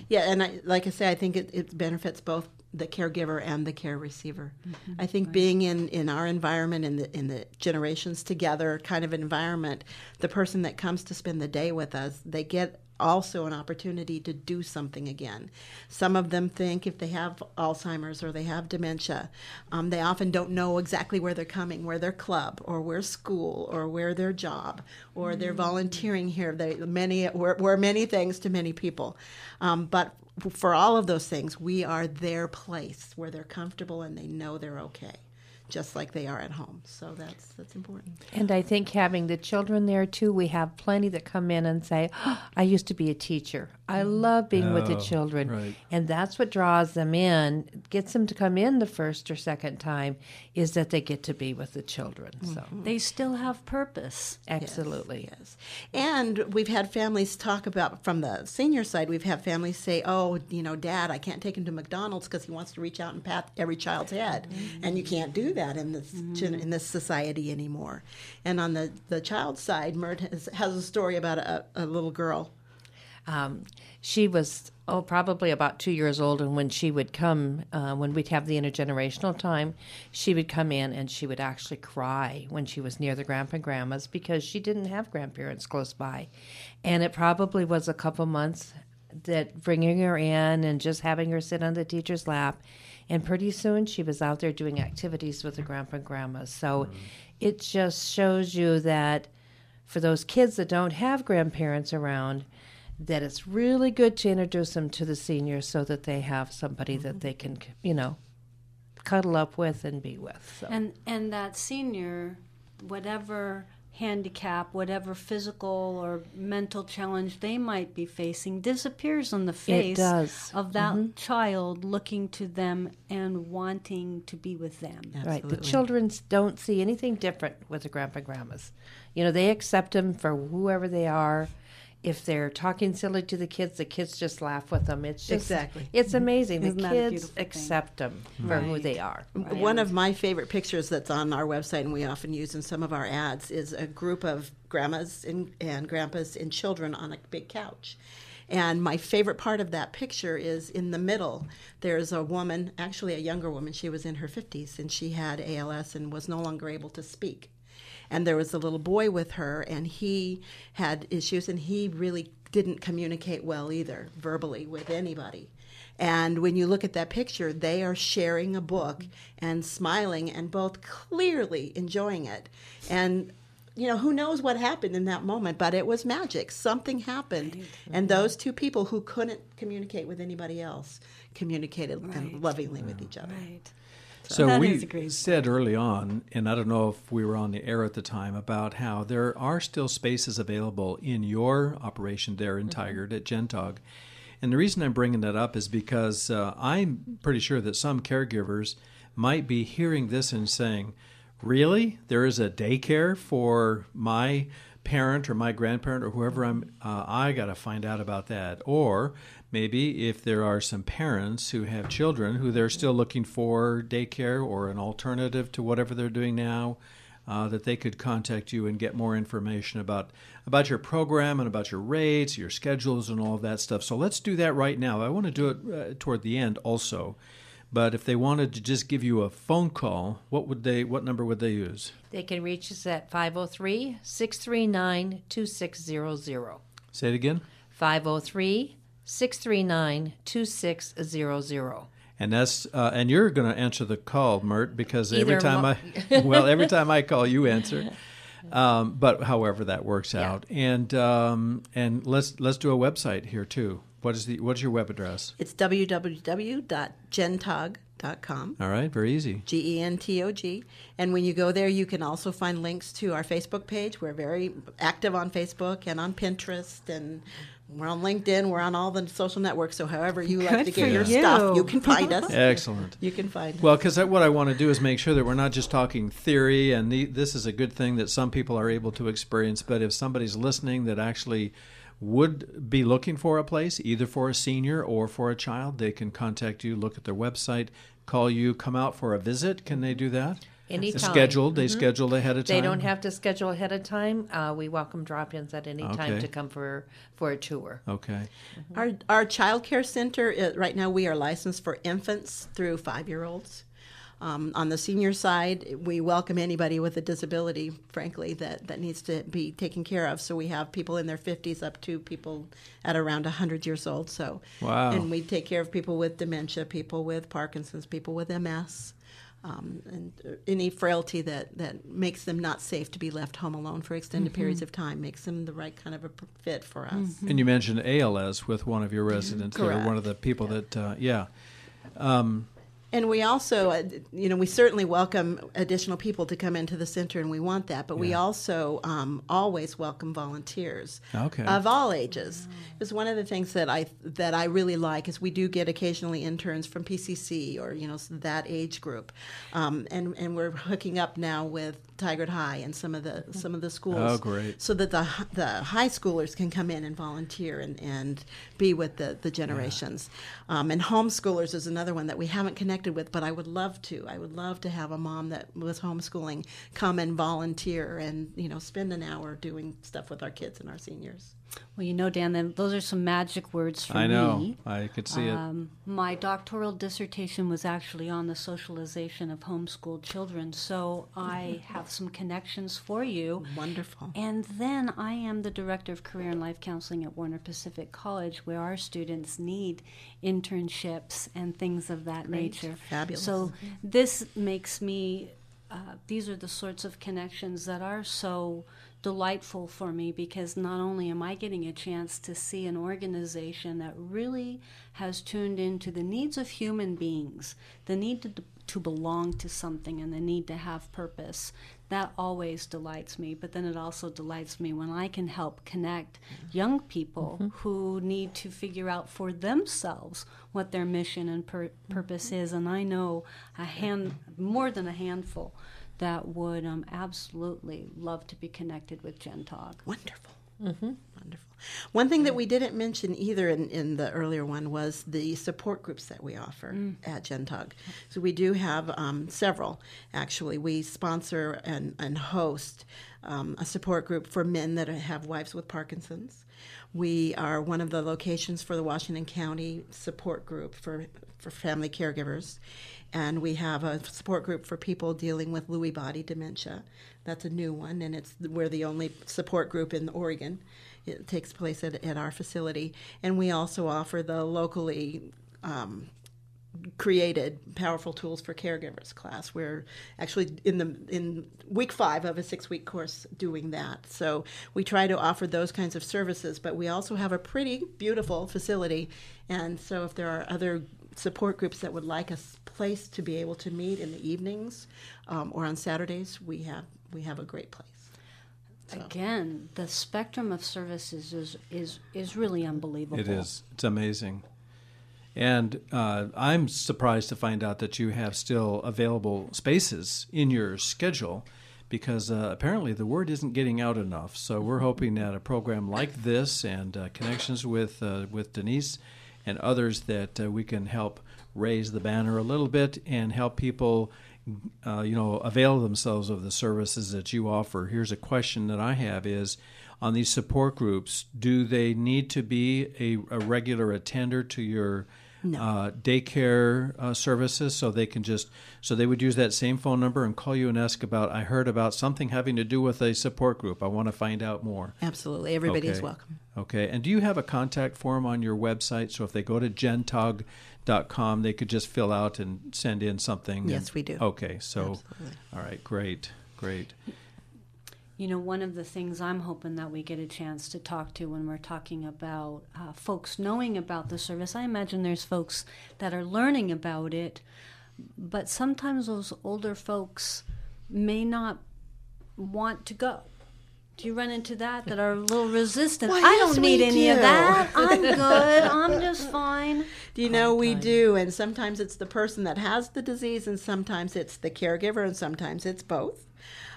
Yeah, and I, like I say, I think it, it benefits both the caregiver and the care receiver. I think being in, in our environment, in the in the generations together kind of environment, the person that comes to spend the day with us, they get also an opportunity to do something again. Some of them think if they have Alzheimer's or they have dementia, um, they often don't know exactly where they're coming, where their club or where school or where their job or they're volunteering here. They many we're, we're many things to many people, um, but for all of those things, we are their place where they're comfortable and they know they're okay. just like they are at home. So that's that's important. And I think having the children there too, we have plenty that come in and say, oh, I used to be a teacher. I love being with the Oh, children. right. And that's what draws them in, gets them to come in the first or second time, is that they get to be with the children. So, mm-hmm. They still have purpose. absolutely. Yes. And we've had families talk about, from the senior side, we've had families say, oh, you know, dad, I can't take him to McDonald's because he wants to reach out and pat every child's head. Mm-hmm. And you can't do that in this, gen- mm-hmm. in this society anymore. And on the, the child side, Mert has, has a story about a, a little girl. Um, she was oh probably about two years old, and when she would come, uh, when we'd have the intergenerational time, she would come in and she would actually cry when she was near the grandpa and grandmas because she didn't have grandparents close by, and it probably was a couple months that bringing her in and just having her sit on the teacher's lap. And pretty soon she was out there doing activities with the grandpa and grandmas. So it just shows you that for those kids that don't have grandparents around, that it's really good to introduce them to the seniors so that they have somebody that mm-hmm. they can, you know, cuddle up with and be with. So. And and that senior, whatever handicap, whatever physical or mental challenge they might be facing, disappears on the face does. of that mm-hmm. child looking to them and wanting to be with them. Right. The Absolutely. children don't see anything different with the grandpa and grandmas. You know, they accept them for whoever they are. If they're talking silly to the kids, the kids just laugh with them. It's just Exactly. It's mm-hmm. amazing. Isn't the kids beautiful thing? accept them for who they are. One of my favorite pictures that's on our website and we often use in some of our ads is a group of grandmas and, and grandpas and children on a big couch. And my favorite part of that picture is in the middle. There's a woman, actually a younger woman. She was in her 50s and she had ALS and was no longer able to speak. And there was a little boy with her, and he had issues, and he really didn't communicate well either, verbally, with anybody. And when you look at that picture, they are sharing a book and smiling and both clearly enjoying it. And you know, who knows what happened in that moment, but it was magic. Something happened. And those two people who couldn't communicate with anybody else communicated and lovingly with each other. Right. So we said early on, and I don't know if we were on the air at the time, about how there are still spaces available in your operation there in Tigard at Gentog. And the reason I'm bringing that up is because uh, I'm pretty sure that some caregivers might be hearing this and saying, "Really, there is a daycare for my parent or my grandparent or whoever I'm. Uh, I got to find out about that." Or maybe if there are some parents who have children who they're still looking for daycare or an alternative to whatever they're doing now. Uh, that they could contact you and get more information about about your program and about your rates, your schedules, and all of that stuff. So let's do that right now. I want to do it uh, toward the end also, but if they wanted to just give you a phone call, what would they? What number would they use? They can reach us at 503 639 2600. Say it again. 503 639 2600. And that's uh, and you're going to answer the call, Mert, because every time mo- I well every time I call you answer. Um, but however that works Yeah. out, and um, and let's let's do a website here too. What is the what's your web address? It's www.gentog.com. All right, very easy. G E N T O G. And when you go there, you can also find links to our Facebook page. We're very active on Facebook and on Pinterest, and we're on LinkedIn. We're on all the social networks. So, however you like to get your you. stuff, you can find us. Excellent. You can find us. Well, because what I want to do is make sure that we're not just talking theory, and the, this is a good thing that some people are able to experience. But if somebody's listening that actually would be looking for a place, either for a senior or for a child, they can contact you, look at their website, call you, come out for a visit. Can they do that? Anytime. Mm-hmm. Scheduled. They scheduled ahead of time. They don't have to schedule ahead of time. Uh, we welcome drop-ins at any time Okay. to come for for a tour. Okay. Our our child care center uh, right now we are licensed for infants through five year olds. Um, on the senior side, we welcome anybody with a disability, frankly, that, that needs to be taken care of. So we have people in their 50s up to people at around 100 years old. So, Wow. and we take care of people with dementia, people with Parkinson's, people with MS, um, and uh, any frailty that, that makes them not safe to be left home alone for extended periods of time, makes them the right kind of a fit for us. And you mentioned ALS with one of your residents, or one of the people that, uh, yeah. Um, And we also, uh, you know, we certainly welcome additional people to come into the center, and we want that. But we also um, always welcome volunteers Okay. of all ages. It's one of the things that I that I really like is we do get occasionally interns from PCC or you know that age group, um, and and we're hooking up now with Tigard High and some of the some of the schools. Oh, great. So that the the high schoolers can come in and volunteer and, and be with the the generations, um, and homeschoolers is another one that we haven't connected with, but I would love to. I would love to have a mom that was homeschooling come and volunteer and you know spend an hour doing stuff with our kids and our seniors. Well, you know, Dan, then those are some magic words for I know. me. I could see it. Um, my doctoral dissertation was actually on the socialization of homeschooled children, so I have some connections for you. Wonderful. And then I am the director of career and life counseling at Warner Pacific College, where our students need internships and things of that nature. Fabulous. So this makes me, uh, these are the sorts of connections that are so delightful for me because not only am I getting a chance to see an organization that really has tuned into the needs of human beings, the need to, to belong to something and the need to have purpose. That always delights me, but then it also delights me when I can help connect young people mm-hmm. who need to figure out for themselves what their mission and pur- purpose mm-hmm. is. And I know a hand, more than a handful, that would um, absolutely love to be connected with Gentog. Wonderful. Wonderful. One thing that we didn't mention either in, in the earlier one was the support groups that we offer at Gentog. So we do have um, several, actually. We sponsor and, and host um, a support group for men that have wives with Parkinson's. We are one of the locations for the Washington County support group for, for family caregivers. And we have a support group for people dealing with Lewy body dementia. That's a new one, and it's we're the only support group in Oregon. It takes place at, at our facility, and we also offer the locally um, created powerful tools for caregivers class we're actually in the in week five of a six week course doing that so we try to offer those kinds of services but we also have a pretty beautiful facility and so if there are other support groups that would like a place to be able to meet in the evenings um, or on saturdays we have we have a great place Again, the spectrum of services is, is, is really unbelievable. It is. It's amazing. And uh, I'm surprised to find out that you have still available spaces in your schedule because uh, apparently the word isn't getting out enough. So we're hoping that a program like this and uh, connections with, uh, with Denise and others that uh, we can help raise the banner a little bit and help people uh, you know avail themselves of the services that you offer. Here's a question that i have is on these support groups do they need to be a, a regular attender to your uh, daycare uh, services? So they can just so they would use that same phone number and call you and ask about i heard about something having to do with a support group. I want to find out more. Absolutely. Everybody is Okay. welcome Okay. And do you have a contact form on your website? So if they go to gentog.com, they could just fill out and send in something? Yes, and- we do. Okay. So, Absolutely. all right. Great. Great. You know, one of the things I'm hoping that we get a chance to talk to when we're talking about uh, folks knowing about the service, I imagine there's folks that are learning about it, but sometimes those older folks may not want to go. Do you run into that that are a little resistant? Why, I yes, don't need we any of that. I'm good. I'm just fine. Do you know we do? And sometimes it's the person that has the disease, and sometimes it's the caregiver, and sometimes it's both.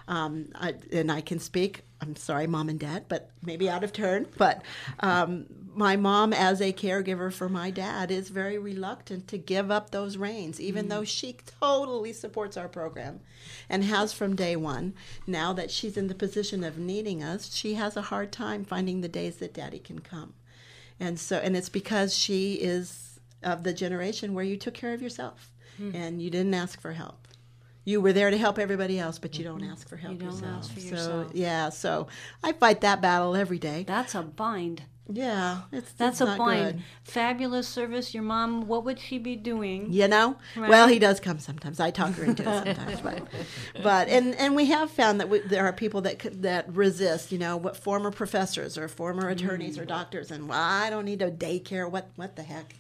Um, I, and I can speak. I'm sorry, mom and dad, but maybe out of turn. But um, my mom, as a caregiver for my dad, is very reluctant to give up those reins, even though she totally supports our program and has from day one. Now that she's in the position of needing us, she has a hard time finding the days that daddy can come. And so, and it's because she is of the generation where you took care of yourself Hmm. and you didn't ask for help. You were there to help everybody else, but you don't ask for help Mm-hmm. You don't yourself. ask for So, yeah, so I fight that battle every day. That's a bind. Yeah, it's That's it's a bind. good. Fabulous service. Your mom, what would she be doing? You know, Right. well, he does come sometimes. I talk her into it sometimes, but, but and and we have found that we, there are people that could- that resist. You know, what former professors or former attorneys Mm. or doctors, and well, I don't need a daycare. What what the heck?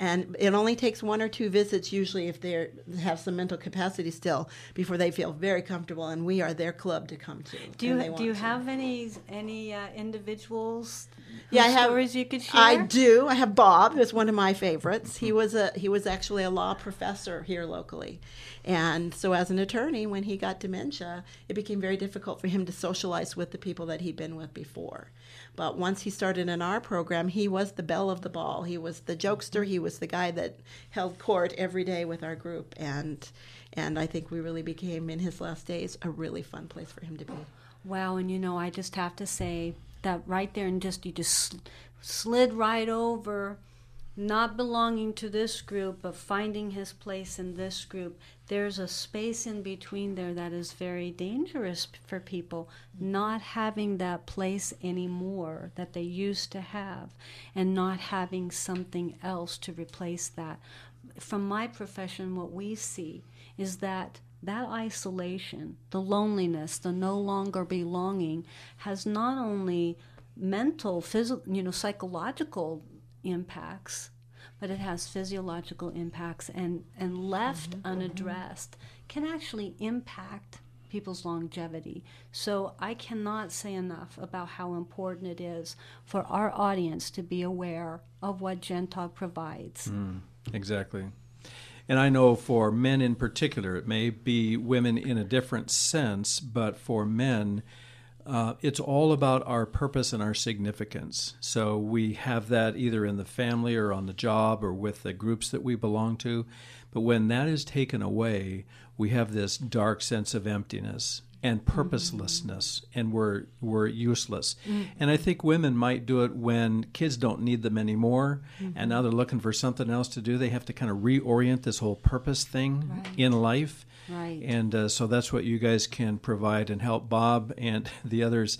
And it only takes one or two visits, usually, if they have some mental capacity still, before they feel very comfortable. And we are their club to come to. Do you do you to. have any any uh, individuals? Yeah, I have stories you could share. I do. I have Bob, who's one of my favorites. He was a he was actually a law professor here locally, and so as an attorney, when he got dementia, it became very difficult for him to socialize with the people that he'd been with before. But once he started in our program, he was the belle of the ball. He was the jokester. He was the guy that held court every day with our group, and and I think we really became in his last days a really fun place for him to be. Wow, and you know, I just have to say that right there, and just you just slid right over, not belonging to this group, but finding his place in this group. There's a space in between there that is very dangerous for people, not having that place anymore that they used to have, and not having something else to replace that. From my profession, what we see is that that isolation, the loneliness, the no longer belonging, has not only mental, physical, you know, psychological impacts, but it has physiological impacts, and and left mm-hmm. unaddressed can actually impact people's longevity. So I cannot say enough about how important it is for our audience to be aware of what Gentog provides. Mm, exactly. And I know for men in particular, it may be women in a different sense, but for men, uh, it's all about our purpose and our significance. So we have that either in the family or on the job or with the groups that we belong to. But when that is taken away, we have this dark sense of emptiness and purposelessness, mm-hmm. and we're we're useless. Mm. And I think women might do it when kids don't need them anymore, and mm-hmm. now they're looking for something else to do. They have to kind of reorient this whole purpose thing Right. in life. Right. And uh, so that's what you guys can provide and help Bob and the others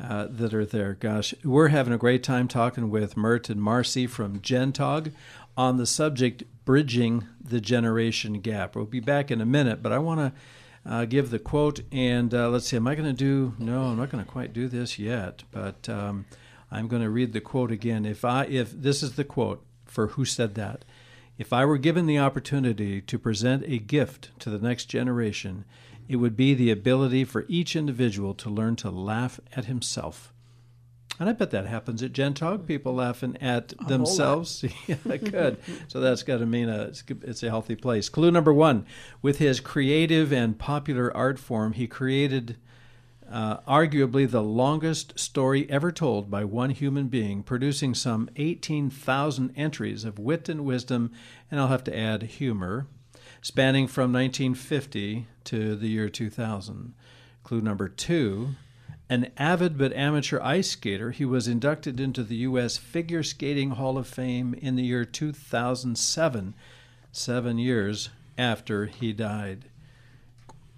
uh, that are there. Gosh, we're having a great time talking with Mert and Marcy from Gentog on the subject bridging the generation gap. We'll be back in a minute, but I want to uh, give the quote. And uh, let's see, am I going to do? No, I'm not going to quite do this yet, but um, I'm going to read the quote again. If I, if this is the quote for who said that. If I were given the opportunity to present a gift to the next generation, it would be the ability for each individual to learn to laugh at himself. And I bet that happens at Gentog, people laughing at themselves. yeah, good. so that's got to mean a, it's, it's a healthy place. Clue number one with his creative and popular art form, he created uh, arguably the longest story ever told by one human being, producing some 18,000 entries of wit and wisdom, and I'll have to add humor, spanning from 1950 to the year 2000. Clue number two an avid but amateur ice skater, he was inducted into the U.S. Figure Skating Hall of Fame in the year 2007, seven years after he died.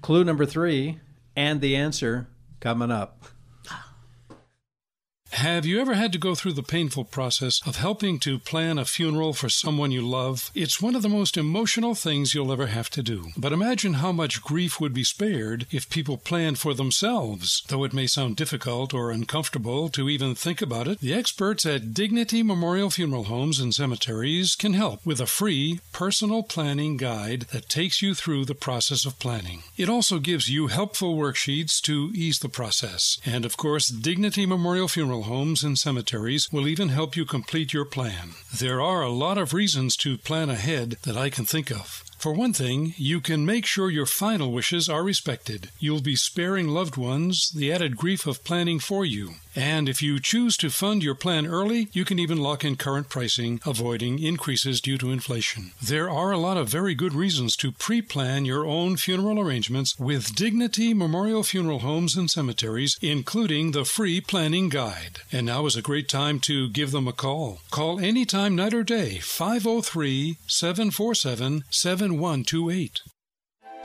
Clue number three, and the answer coming up. Have you ever had to go through the painful process of helping to plan a funeral for someone you love? It's one of the most emotional things you'll ever have to do. But imagine how much grief would be spared if people planned for themselves. Though it may sound difficult or uncomfortable to even think about it, the experts at Dignity Memorial Funeral Homes and Cemeteries can help with a free personal planning guide that takes you through the process of planning. It also gives you helpful worksheets to ease the process. And of course, Dignity Memorial Funeral and Cemeteries will even help you complete your plan. There are a lot of reasons to plan ahead that I can think of. For one thing, you can make sure your final wishes are respected. You'll be sparing loved ones the added grief of planning for you. And if you choose to fund your plan early, you can even lock in current pricing, avoiding increases due to inflation. There are a lot of very good reasons to pre plan your own funeral arrangements with Dignity Memorial Funeral Homes and Cemeteries, including the free planning guide. And now is a great time to give them a call. Call anytime, night or day, 503 747 7128.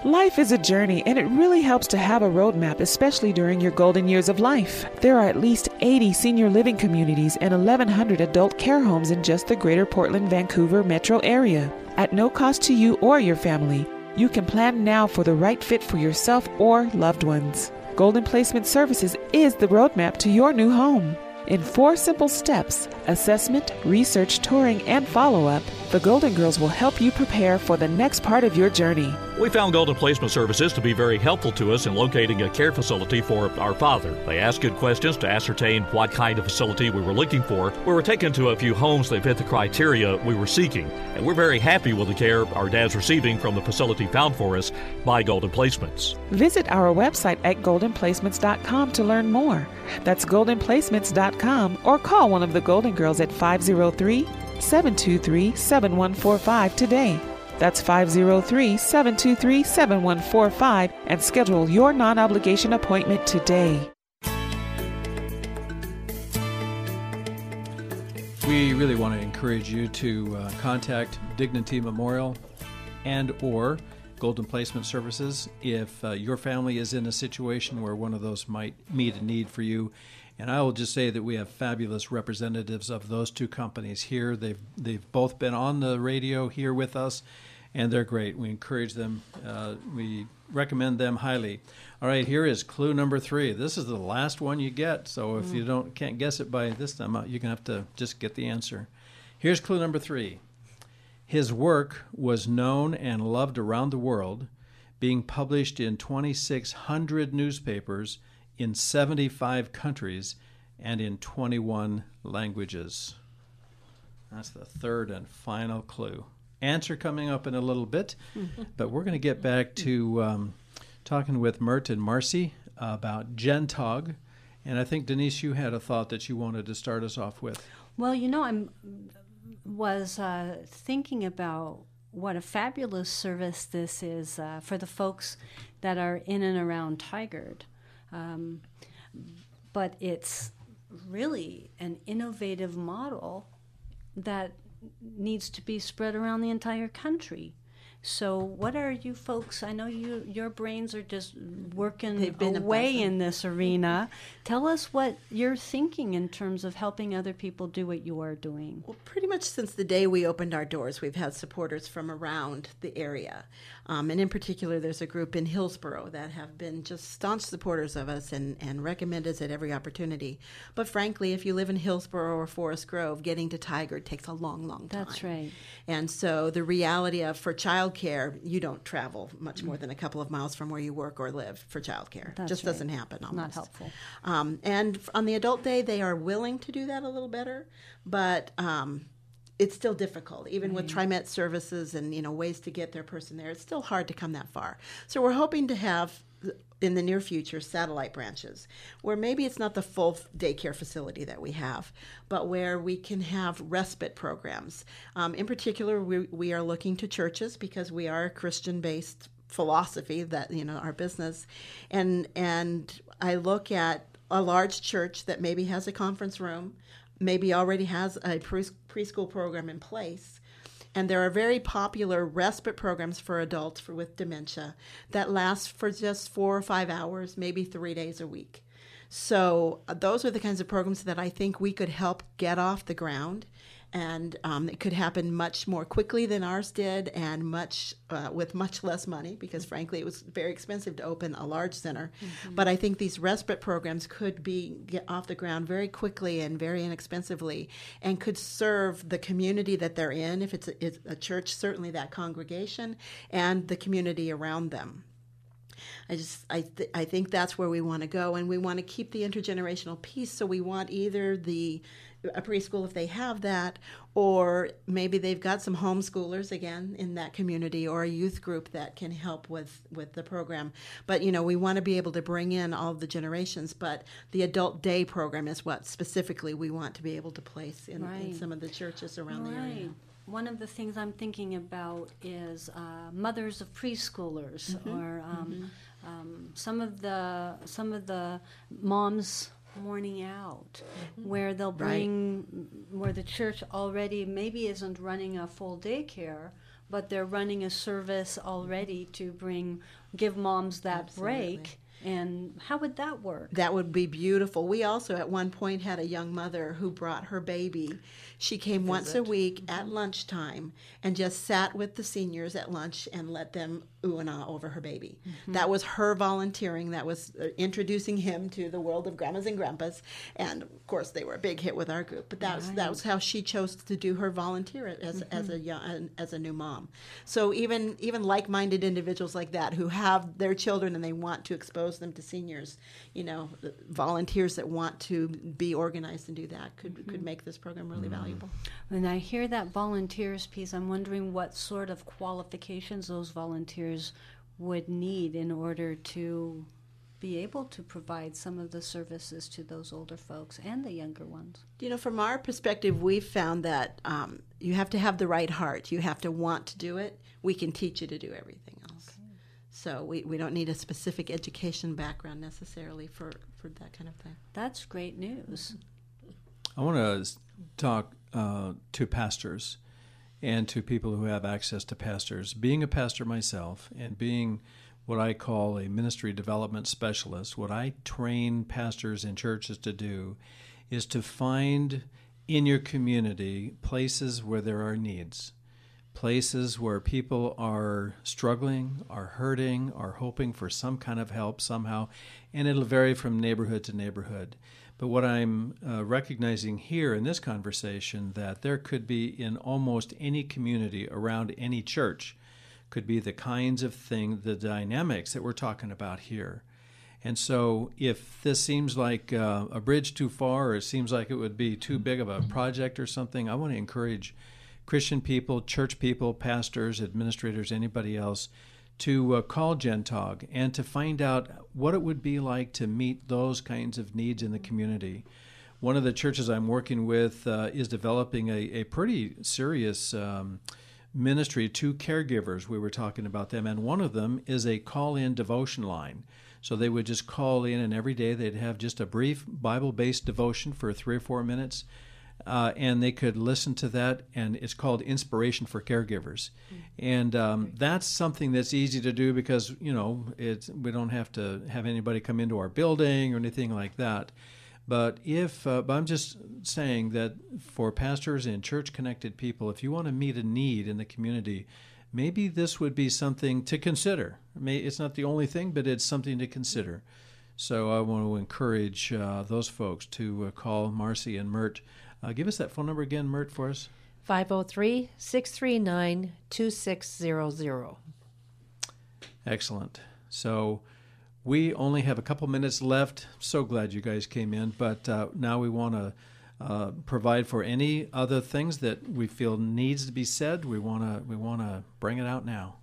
Life is a journey, and it really helps to have a roadmap, especially during your golden years of life. There are at least 80 senior living communities and 1,100 adult care homes in just the greater Portland Vancouver metro area. At no cost to you or your family, you can plan now for the right fit for yourself or loved ones. Golden Placement Services is the roadmap to your new home. In four simple steps assessment, research, touring, and follow up The Golden Girls will help you prepare for the next part of your journey. We found Golden Placement Services to be very helpful to us in locating a care facility for our father. They asked good questions to ascertain what kind of facility we were looking for. We were taken to a few homes that fit the criteria we were seeking, and we're very happy with the care our dad's receiving from the facility found for us by Golden Placements. Visit our website at goldenplacements.com to learn more. That's goldenplacements.com or call one of the Golden Girls at 503 723 7145 today. That's 503 723 7145 and schedule your non obligation appointment today. We really want to encourage you to uh, contact Dignity Memorial and or Golden Placement Services if uh, your family is in a situation where one of those might meet a need for you. And I will just say that we have fabulous representatives of those two companies here. They've they've both been on the radio here with us, and they're great. We encourage them. Uh, we recommend them highly. All right, here is clue number three. This is the last one you get. So if you don't can't guess it by this time, uh, you're gonna have to just get the answer. Here's clue number three. His work was known and loved around the world, being published in 2,600 newspapers in 75 countries and in 21 languages. That's the third and final clue. Answer coming up in a little bit, but we're going to get back to um, talking with Mert and Marcy about Gentog. And I think, Denise, you had a thought that you wanted to start us off with. Well, you know, I'm was uh, thinking about what a fabulous service this is uh, for the folks that are in and around Tigard. Um, but it's really an innovative model that needs to be spread around the entire country. So, what are you folks? I know you your brains are just working away in this arena. Tell us what you're thinking in terms of helping other people do what you are doing. Well, pretty much since the day we opened our doors, we've had supporters from around the area. Um, and in particular, there's a group in Hillsboro that have been just staunch supporters of us and, and recommend us at every opportunity. But frankly, if you live in Hillsboro or Forest Grove, getting to Tigard takes a long, long time. That's right. And so the reality of for childcare, you don't travel much more than a couple of miles from where you work or live for childcare. That's Just right. doesn't happen. Almost. Not helpful. Um, and on the adult day, they are willing to do that a little better, but um, it's still difficult. Even with TriMet services and you know ways to get their person there, it's still hard to come that far. So we're hoping to have in the near future satellite branches where maybe it's not the full daycare facility that we have but where we can have respite programs um, in particular we, we are looking to churches because we are a christian based philosophy that you know our business and and i look at a large church that maybe has a conference room maybe already has a pre- preschool program in place and there are very popular respite programs for adults for, with dementia that last for just four or five hours, maybe three days a week. So uh, those are the kinds of programs that I think we could help get off the ground, and um, it could happen much more quickly than ours did, and much uh, with much less money because frankly it was very expensive to open a large center. But I think these respite programs could be get off the ground very quickly and very inexpensively, and could serve the community that they're in. If it's a, it's a church, certainly that congregation and the community around them. I just I th- I think that's where we want to go, and we want to keep the intergenerational piece. So we want either the a preschool if they have that, or maybe they've got some homeschoolers again in that community, or a youth group that can help with with the program. But you know we want to be able to bring in all the generations. But the adult day program is what specifically we want to be able to place in, in some of the churches around the area. Right. One of the things I'm thinking about is uh, mothers of preschoolers, Mm-hmm. or um, um, some of the some of the moms morning out, where they'll Mm-hmm. Right. bring where the church already maybe isn't running a full daycare, but they're running a service already to bring give moms that break. And how would that work? That would be beautiful. We also, at one point, had a young mother who brought her baby. She came once a week at lunchtime and just sat with the seniors at lunch and let them ooh and ah over her baby. Mm-hmm. That was her volunteering. That was uh, introducing him to the world of grandmas and grandpas. And of course, they were a big hit with our group. But that was that was how she chose to do her volunteer as as a mm-hmm. young as a new mom. So even even like minded individuals like that who have their children and they want to expose them to seniors, you know, uh, volunteers that want to be organized and do that could could mm-hmm. make this program really valuable. When I hear that volunteers piece, I'm wondering what sort of qualifications those volunteers would need in order to be able to provide some of the services to those older folks and the younger ones. You know, from our perspective, we've found that um, you have to have the right heart. You have to want to do it. We can teach you to do everything else. So we, we don't need a specific education background necessarily for, for that kind of thing. That's great news. I want to talk uh, to pastors and to people who have access to pastors. Being a pastor myself and being what I call a ministry development specialist, what I train pastors in churches to do is to find in your community places where there are needs, places where people are struggling, are hurting, are hoping for some kind of help somehow, and it'll vary from neighborhood to neighborhood. But what I'm uh, recognizing here in this conversation that there could be in almost any community around any church could be the kinds of thing, the dynamics that we're talking about here. And so, if this seems like uh, a bridge too far, or it seems like it would be too big of a project or something, I want to encourage Christian people, church people, pastors, administrators, anybody else to uh, call Gentog and to find out what it would be like to meet those kinds of needs in the community. One of the churches I'm working with uh, is developing a, a pretty serious um, ministry to caregivers. We were talking about them, and one of them is a call in devotion line. So they would just call in, and every day they'd have just a brief Bible based devotion for three or four minutes. Uh, and they could listen to that, and it's called Inspiration for Caregivers, and um, that's something that's easy to do because you know it's we don't have to have anybody come into our building or anything like that. But if, uh, but I'm just saying that for pastors and church connected people, if you want to meet a need in the community, maybe this would be something to consider. It's not the only thing, but it's something to consider. So I want to encourage uh, those folks to uh, call Marcy and Mert. Uh, give us that phone number again, Mert, for us. 503 639 2600. Excellent. So we only have a couple minutes left. So glad you guys came in, but uh, now we want to uh, provide for any other things that we feel needs to be said. We want to we want to bring it out now.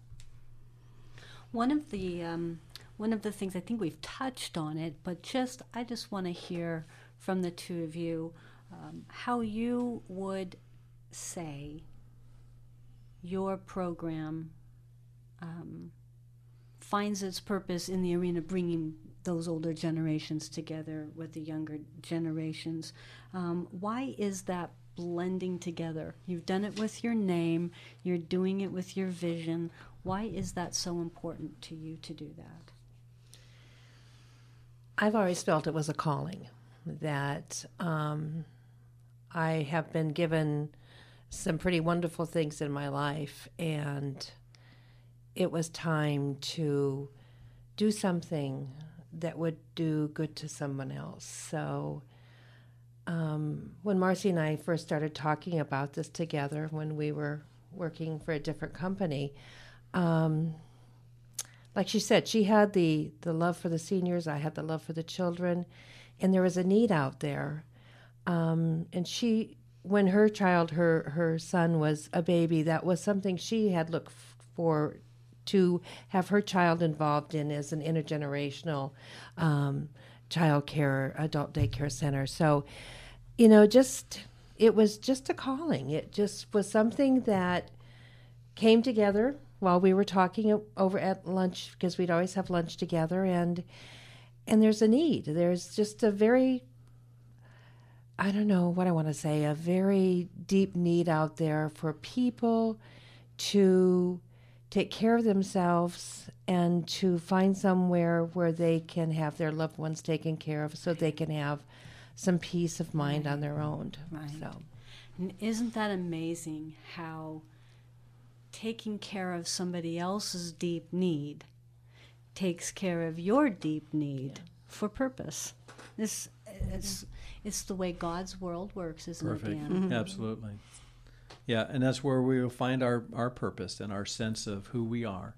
One of the um, one of the things I think we've touched on it, but just I just want to hear from the two of you um, how you would say your program um, finds its purpose in the arena bringing those older generations together with the younger generations. Um, why is that blending together? You've done it with your name, you're doing it with your vision. Why is that so important to you to do that? I've always felt it was a calling that um, I have been given some pretty wonderful things in my life, and it was time to do something that would do good to someone else. So, um, when Marcy and I first started talking about this together, when we were working for a different company, um, like she said, she had the, the love for the seniors, I had the love for the children, and there was a need out there. Um, and she, when her child, her, her son was a baby, that was something she had looked for to have her child involved in as an intergenerational um, child care, adult daycare center. So, you know, just it was just a calling. It just was something that came together while we were talking over at lunch because we'd always have lunch together and and there's a need there's just a very i don't know what i want to say a very deep need out there for people to take care of themselves and to find somewhere where they can have their loved ones taken care of so they can have some peace of mind right. on their own right. so and isn't that amazing how taking care of somebody else's deep need takes care of your deep need for purpose. This it's it's the way God's world works, isn't Perfect. it, Dan? Mm-hmm. Absolutely. Yeah, and that's where we will find our, our purpose and our sense of who we are.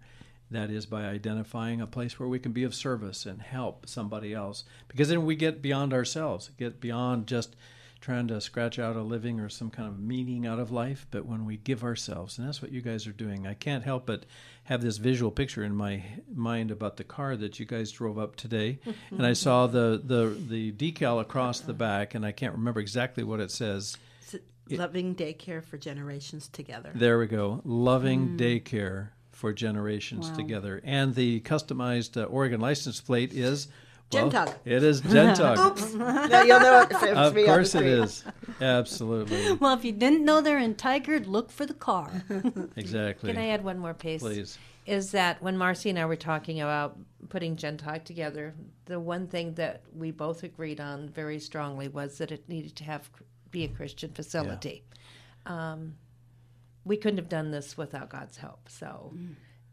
That is by identifying a place where we can be of service and help somebody else. Because then we get beyond ourselves, get beyond just trying to scratch out a living or some kind of meaning out of life, but when we give ourselves, and that's what you guys are doing. I can't help but have this visual picture in my mind about the car that you guys drove up today, and I saw the, the the decal across the back, and I can't remember exactly what it says. Loving daycare for generations together. There we go. Loving daycare for generations Wow. together. And the customized uh, Oregon license plate is well, Gentog. It is Gentog. now you'll know it if it's of me on the course it street. is. Absolutely. Well, if you didn't know they're in Tigard, look for the car. Exactly. Can I add one more piece? Please. Is that when Marcy and I were talking about putting Gentog together, the one thing that we both agreed on very strongly was that it needed to have be a Christian facility. Um, we couldn't have done this without God's help. So,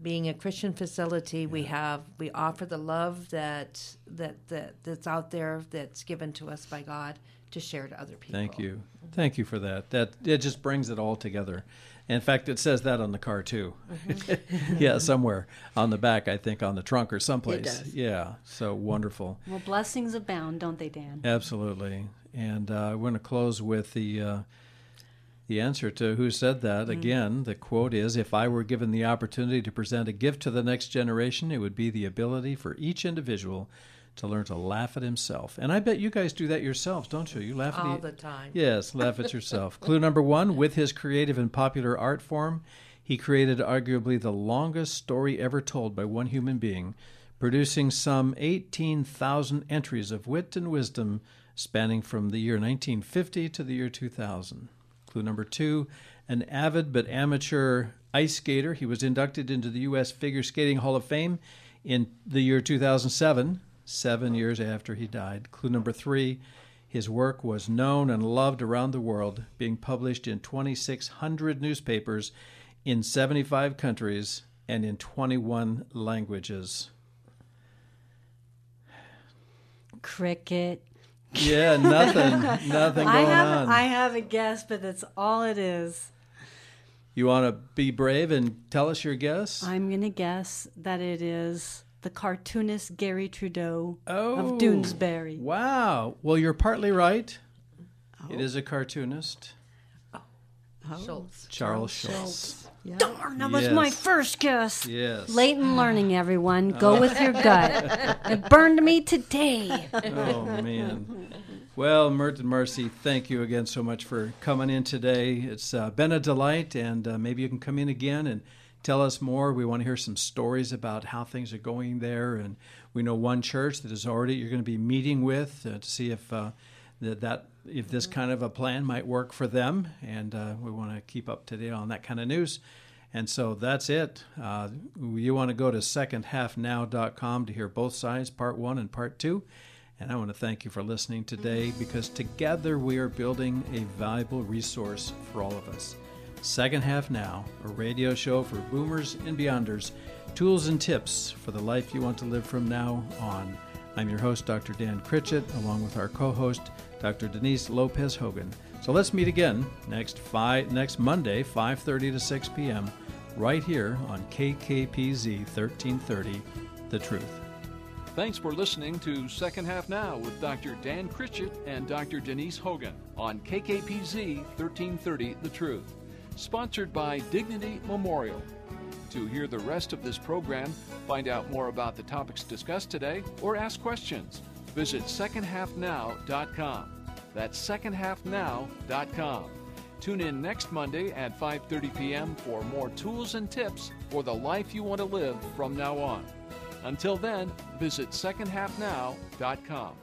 being a Christian facility, we have we offer the love that that that that's out there that's given to us by God to share to other people. Thank you. Thank you for that. That it just brings it all together. In fact, it says that on the car too. Mm-hmm. yeah, somewhere on the back, I think on the trunk or someplace. does. Yeah, so wonderful. well, blessings abound, don't they, Dan? Absolutely. And uh, I want to close with the uh, the answer to who said that. Mm-hmm. Again, the quote is If I were given the opportunity to present a gift to the next generation, it would be the ability for each individual to learn to laugh at himself. And I bet you guys do that yourselves, don't you? You laugh at All the time. Yes, laugh at yourself. Clue number one with his creative and popular art form, he created arguably the longest story ever told by one human being, producing some 18,000 entries of wit and wisdom spanning from the year 1950 to the year 2000. Clue number two an avid but amateur ice skater. He was inducted into the U.S. Figure Skating Hall of Fame in the year 2007, seven years after he died. Clue number three his work was known and loved around the world, being published in 2,600 newspapers in 75 countries and in 21 languages. Cricket. Yeah, nothing, nothing I going have on. I have a guess, but that's all it is. You want to be brave and tell us your guess? I'm gonna guess that it is the cartoonist Garry Trudeau oh, of Doonesbury. Wow. Well, you're partly right. It oh. is a cartoonist, Oh. Schulz. Charles Schulz. Darn, that was my first guess. Yes. Late in learning, everyone. Go with your gut. It burned me today. Oh man. Well, Mert and Marcy, thank you again so much for coming in today. It's uh, been a delight, and uh, maybe you can come in again and tell us more. We want to hear some stories about how things are going there, and we know one church that is already you're going to be meeting with uh, to see if uh, that that if this kind of a plan might work for them, and uh, we want to keep up to date on that kind of news. And so that's it. Uh, you want to go to secondhalfnow.com to hear both sides, part one and part two. And I want to thank you for listening today because together we are building a valuable resource for all of us. Second Half Now, a radio show for boomers and beyonders, tools and tips for the life you want to live from now on. I'm your host, Dr. Dan Critchett, along with our co-host, Dr. Denise Lopez Hogan. So let's meet again next next Monday, 5:30 to 6 p.m., right here on KKPZ 1330, The Truth. Thanks for listening to Second Half Now with Dr. Dan Critchett and Dr. Denise Hogan on KKPZ 1330 The Truth. Sponsored by Dignity Memorial. To hear the rest of this program, find out more about the topics discussed today, or ask questions, visit secondhalfnow.com. That's secondhalfnow.com. Tune in next Monday at 5:30 p.m. for more tools and tips for the life you want to live from now on. Until then, visit secondhalfnow.com.